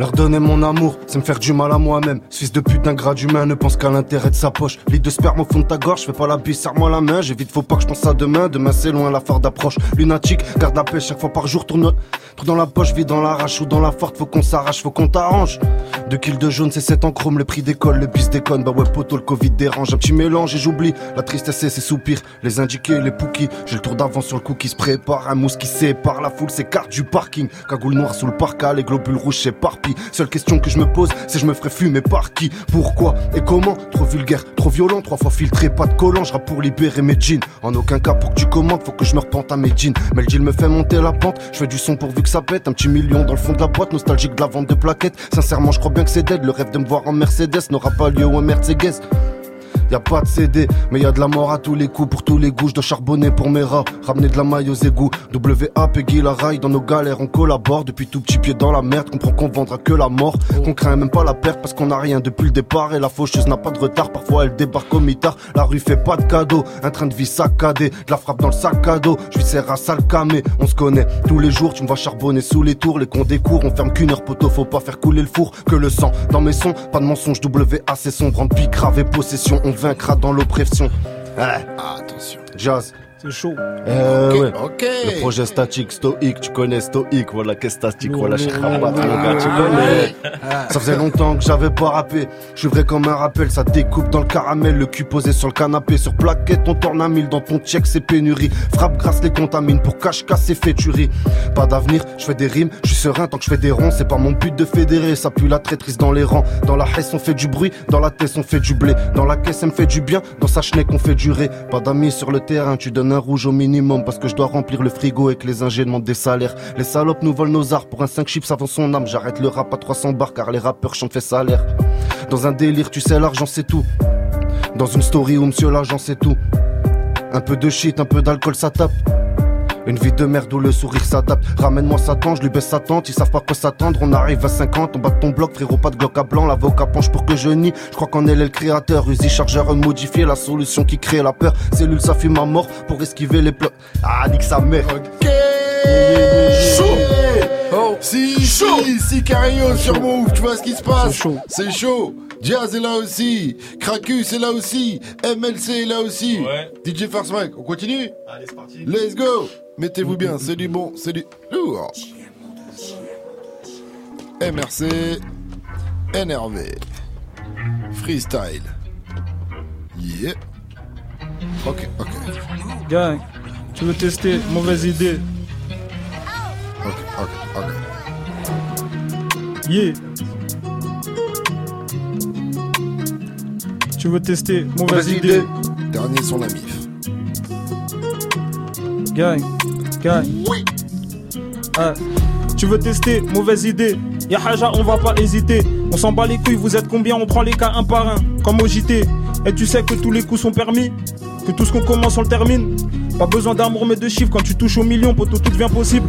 Leur donner mon amour, c'est me faire du mal à moi-même. Fils de putain, gras d'humain ne pense qu'à l'intérêt de sa poche. Lit de sperme au fond de ta gorge, fais pas la bise, serre-moi la main. J'évite, faut pas que je pense à demain. Demain c'est loin, la forte d'approche. Lunatique, garde la paix chaque fois par jour, tourne. Trou dans la poche, vis dans la rage ou dans la forte, faut qu'on s'arrache, faut qu'on t'arrange. Deux kills de jaune, c'est 7 en chrome, le prix décolle, le bis déconne. Bah ouais, poteau, le Covid dérange. Un petit mélange et j'oublie. La tristesse et ses soupirs, les indiqués, les pouquis. J'ai le tour d'avance sur le coup qui se prépare. Un mousse qui sépare la foule, s'écarte du parking. Cagoule noire sous le parka, les globules rouges s'éparpillent. Seule question que je me pose, c'est je me ferais fumer par qui Pourquoi et comment Trop vulgaire, trop violent, trois fois filtré, pas de collant. Je pour libérer mes jeans. En aucun cas pour que tu commandes, faut que je me repente à mes jeans. Mais le deal me fait monter la pente. Je fais du son pourvu que ça pète. Un petit million dans le fond de la boîte, nostalgique de la vente de plaquettes. Sincèrement, je crois bien que c'est dead. Le rêve de me voir en Mercedes n'aura pas lieu ou un Mercedes. Y a pas de CD, mais y a de la mort à tous les coups, pour tous les goûts, dois charbonner pour mes rats, ramener de la maille aux égouts. WA, Peggy, la raille, dans nos galères, on collabore, depuis tout petit pied dans la merde, comprend qu'on vendra que la mort, qu'on craint même pas la perte parce qu'on a rien depuis le départ, et la faucheuse n'a pas de retard, parfois elle débarque au mitard, la rue fait pas de cadeaux, un train de vie saccadé, de la frappe dans le sac à dos, je vis serre à sale camé, on se connaît, tous les jours. Tu me vois charbonner sous les tours, les cons des cours, on ferme qu'une heure poteau, faut pas faire couler le four, que le sang dans mes sons, pas de mensonge, WA c'est sombre, en et possession, on vaincra dans l'oppression. Ouais. Attention. Jazz, C'est chaud. Euh, ouais. ok. Le projet statique, stoïque, tu connais stoïque, voilà qu'est statique, voilà tu lourd. connais. Ah. Ça faisait longtemps que j'avais pas rappé. Je suis vrai comme un rappel, ça découpe dans le caramel, le cul posé sur le canapé, sur plaquette, on tourne à mille dans ton check, c'est pénurie. Frappe grâce les contamine pour cache casse et féturie. Pas d'avenir, je fais des rimes, je suis serein tant que je fais des ronds, c'est pas mon but de fédérer, ça pue la traîtrise dans les rangs. Dans la haisse on fait du bruit, dans la tête on fait du blé, dans la caisse elle me fait du bien, dans sa schneck on fait durer. Pas d'amis sur le terrain, tu donnes un rouge au minimum parce que je dois remplir le frigo et que les ingés demandent des salaires. Les salopes nous volent nos arts pour un 5 chips avant son âme. J'arrête le rap à 300 bars car les rappeurs chantent fait salaire. Dans un délire, tu sais, l'argent c'est tout. Dans une story où monsieur l'agent c'est tout. Un peu de shit, un peu d'alcool ça tape. Une vie de merde où le sourire s'adapte. Ramène-moi Satan, je lui baisse sa tente. Ils savent pas quoi s'attendre. On arrive à 50, on bat ton bloc, frérot, pas de glock à blanc. L'avocat penche pour que je nie. Je crois qu'on est le créateur. Usi chargeur modifié, la solution qui crée la peur. Cellule, ça fume à mort pour esquiver les pleurs. Ah, nique sa mère. Chaud Oh Si, si, si Cario sur Move, tu vois ce qui se passe C'est chaud. C'est chaud. Jazz est là aussi. Krakus est là aussi. MLC est là aussi. DJ First Mike, on continue? Allez, c'est parti. Let's go Mettez-vous bien, c'est du bon, c'est du lourd. MRC, NRV, Freestyle. Yeah. Ok, ok. Gang, tu veux tester Mauvaise idée. Ok, ok, ok. Yeah. Tu veux tester Mauvaise Mauvaise idée. idée. Dernier son la mif. Gang, Ah, tu veux tester Mauvaise idée. Y'a Haja, on va pas hésiter. On s'en bat les couilles, vous êtes combien? On prend les cas un par un, comme au JT. Et tu sais que tous les coups sont permis. Que tout ce qu'on commence, on le termine. Pas besoin d'amour, mais de chiffres. Quand tu touches au million, poto, tout devient possible.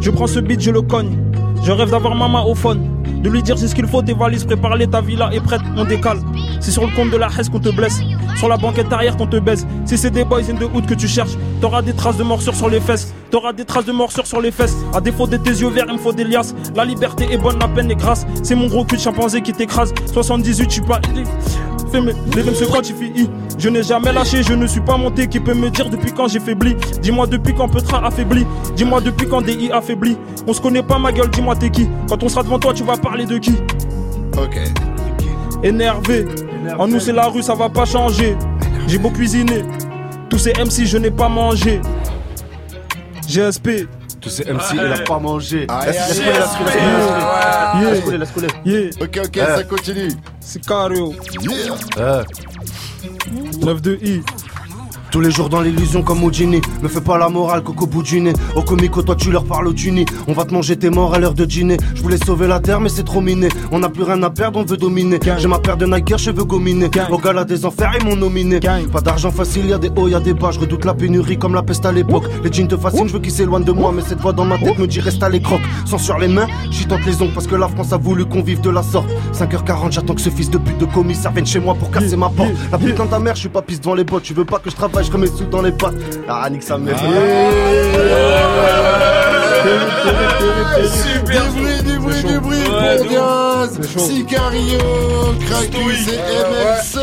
Je prends ce beat, je le cogne. Je rêve d'avoir maman au phone. De lui dire c'est ce qu'il faut, tes valises, prépare-les, ta villa est prête, on décale. C'est sur le compte de la Hesse qu'on te blesse. Sur la banquette arrière qu'on te baise. Si c'est des boys in the hood que tu cherches, t'auras des traces de morsures sur les fesses. T'auras des traces de morsures sur les fesses. À défaut de tes yeux verts, il me faut des liasses. La liberté est bonne, la peine est grasse. C'est mon gros cul de chimpanzé qui t'écrase. 78, je suis pas. Fais mes, les rimes se quantifient. Je n'ai jamais lâché, je ne suis pas monté. Qui peut me dire depuis quand j'ai faibli? Dis-moi depuis quand Petra affaibli. Dis-moi depuis quand DI affaibli. On se connaît pas ma gueule, dis-moi t'es qui. Quand on sera devant toi, tu vas parler de qui? Ok. Énervé. En nous, c'est la rue, ça va pas changer. J'ai beau cuisiner. Tous ces MC, je n'ai pas mangé. GSP. Tous ces MC, il a pas mangé. Laisse couler, laisse Ok, ok, ça continue. C'est carré. 9-2-I. Tous les jours dans l'illusion comme Houdini Me fais pas la morale coco bout du nez Au comico toi tu leur parles au tuni On va te manger tes morts à l'heure de dîner. Je voulais sauver la terre mais c'est trop miné. On n'a plus rien à perdre on veut dominer. J'ai ma paire de Nike je veux gominer Au gala des enfers ils m'ont nominé. Pas d'argent facile y a des hauts y a des bas. Je redoute la pénurie comme la peste à l'époque. Les jeans te fascinent je veux qu'ils s'éloignent de moi. Mais cette voix dans ma tête me dit reste à les crocs Sans sur les mains j'y tente les ongles Parce que la France a voulu qu'on vive de la sorte. 5h40 j'attends que ce fils de pute de commissaire vienne chez moi pour casser ma porte. La putain de ta mère je suis pas pisse devant les bottes. Tu veux pas que je travaille? Je remets sous dans les pattes Ah nique sa mère. Du bruit, du bruit, du bruit. Pour Diaz, Sicario, Krakus et MLC.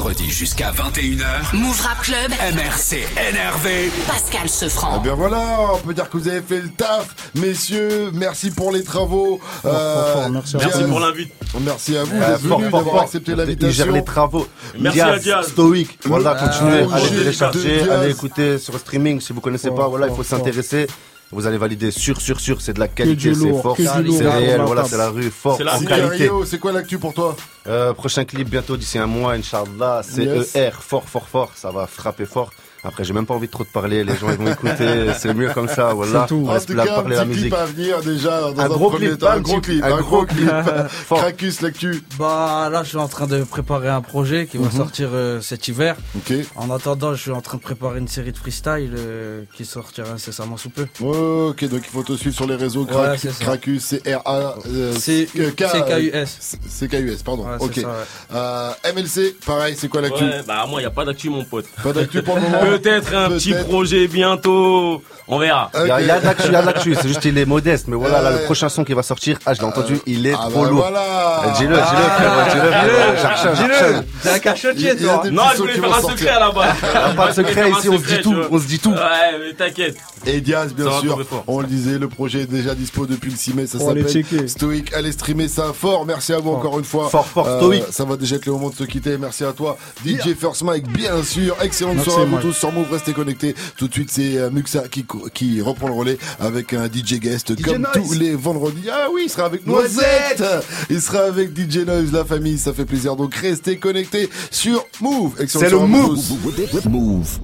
Vendredis jusqu'à 21h. Move Rap Club. MRC énervé. Pascal Eh Sefranc. bien voilà, on peut dire que vous avez fait le taf, messieurs. Merci pour les travaux. fort, fort, merci à Diaz, Merci pour l'invite. Merci à vous Euh, d'avoir fort. accepté Il gère l'invitation. les travaux. Merci à Diaz. Stoïque. Voilà, continuez. Allez télécharger, Diaz. allez écouter sur le streaming. Si vous connaissez pas, voilà, il faut s'intéresser. Vous allez valider sûr, sûr, sûr, c'est de la qualité, c'est fort, c'est réel, la voilà, c'est la rue, fort, C'est la en rue. qualité. C'est quoi l'actu pour toi? Euh, prochain clip bientôt d'ici un mois, Inch'Allah, Yes. CER, fort, fort, fort, ça va frapper fort. Après, j'ai même pas envie de trop de parler, les gens ils vont écouter, c'est mieux comme ça, voilà. C'est tout. On En reste tout cas, de un parler la petit clip musique. à venir déjà dans Un un, gros premier clip, temps. Un gros clip, un gros clip. Krakus, l'actu. Bah là, je suis en train de préparer un projet qui va Mhm. sortir euh, cet hiver. Ok. En attendant, je suis en train de préparer une série de freestyle euh, qui sortira incessamment sous peu. Ok, donc il faut te suivre sur les réseaux. Ouais, Crac- c'est c'est R-A. euh, C'est K- CKUS. CKUS, pardon. Ok. ça, ouais. Euh, MLC, pareil, c'est quoi l'actu Ouais, bah moi, y a pas d'actu, mon pote. Pas d'actu pour le moment. Peut-être un petit projet bientôt. On verra. Il y a, il y a de l'actu, il y a de l'actu. C'est juste il est modeste, mais voilà, là, le prochain son qui va sortir, ah, je l'ai entendu, il est trop bah lourd. voilà. Eh, Dis-le, dis-le, dis-le, frérot. J'archève, j'archève. T'es un cachotier, toi. Non, je voulais faire un sortir. secret là-bas. Ah, pas de secret ici, on se dit tout, on se dit tout. Ouais, mais t'inquiète. Et Diaz, bien sûr, on le disait, le projet est déjà dispo depuis le 6 mai, ça On va aller s'appelle checker. Stoic. Allez streamer ça fort. Merci à vous encore une fois. Fort, fort, Euh, Stoic. Ça va déjà être le moment de se quitter. Merci à toi, DJ First Mike, bien sûr. Excellente soirée à vous tous sur Move, restez connectés. Tout de suite, c'est euh, Muxa qui, qui reprend le relais avec un DJ guest comme Noise. tous les vendredis. Ah oui, il sera avec Noisette. Il sera avec DJ Noise, la famille, ça fait plaisir. Donc restez connectés sur Move. C'est le. Move.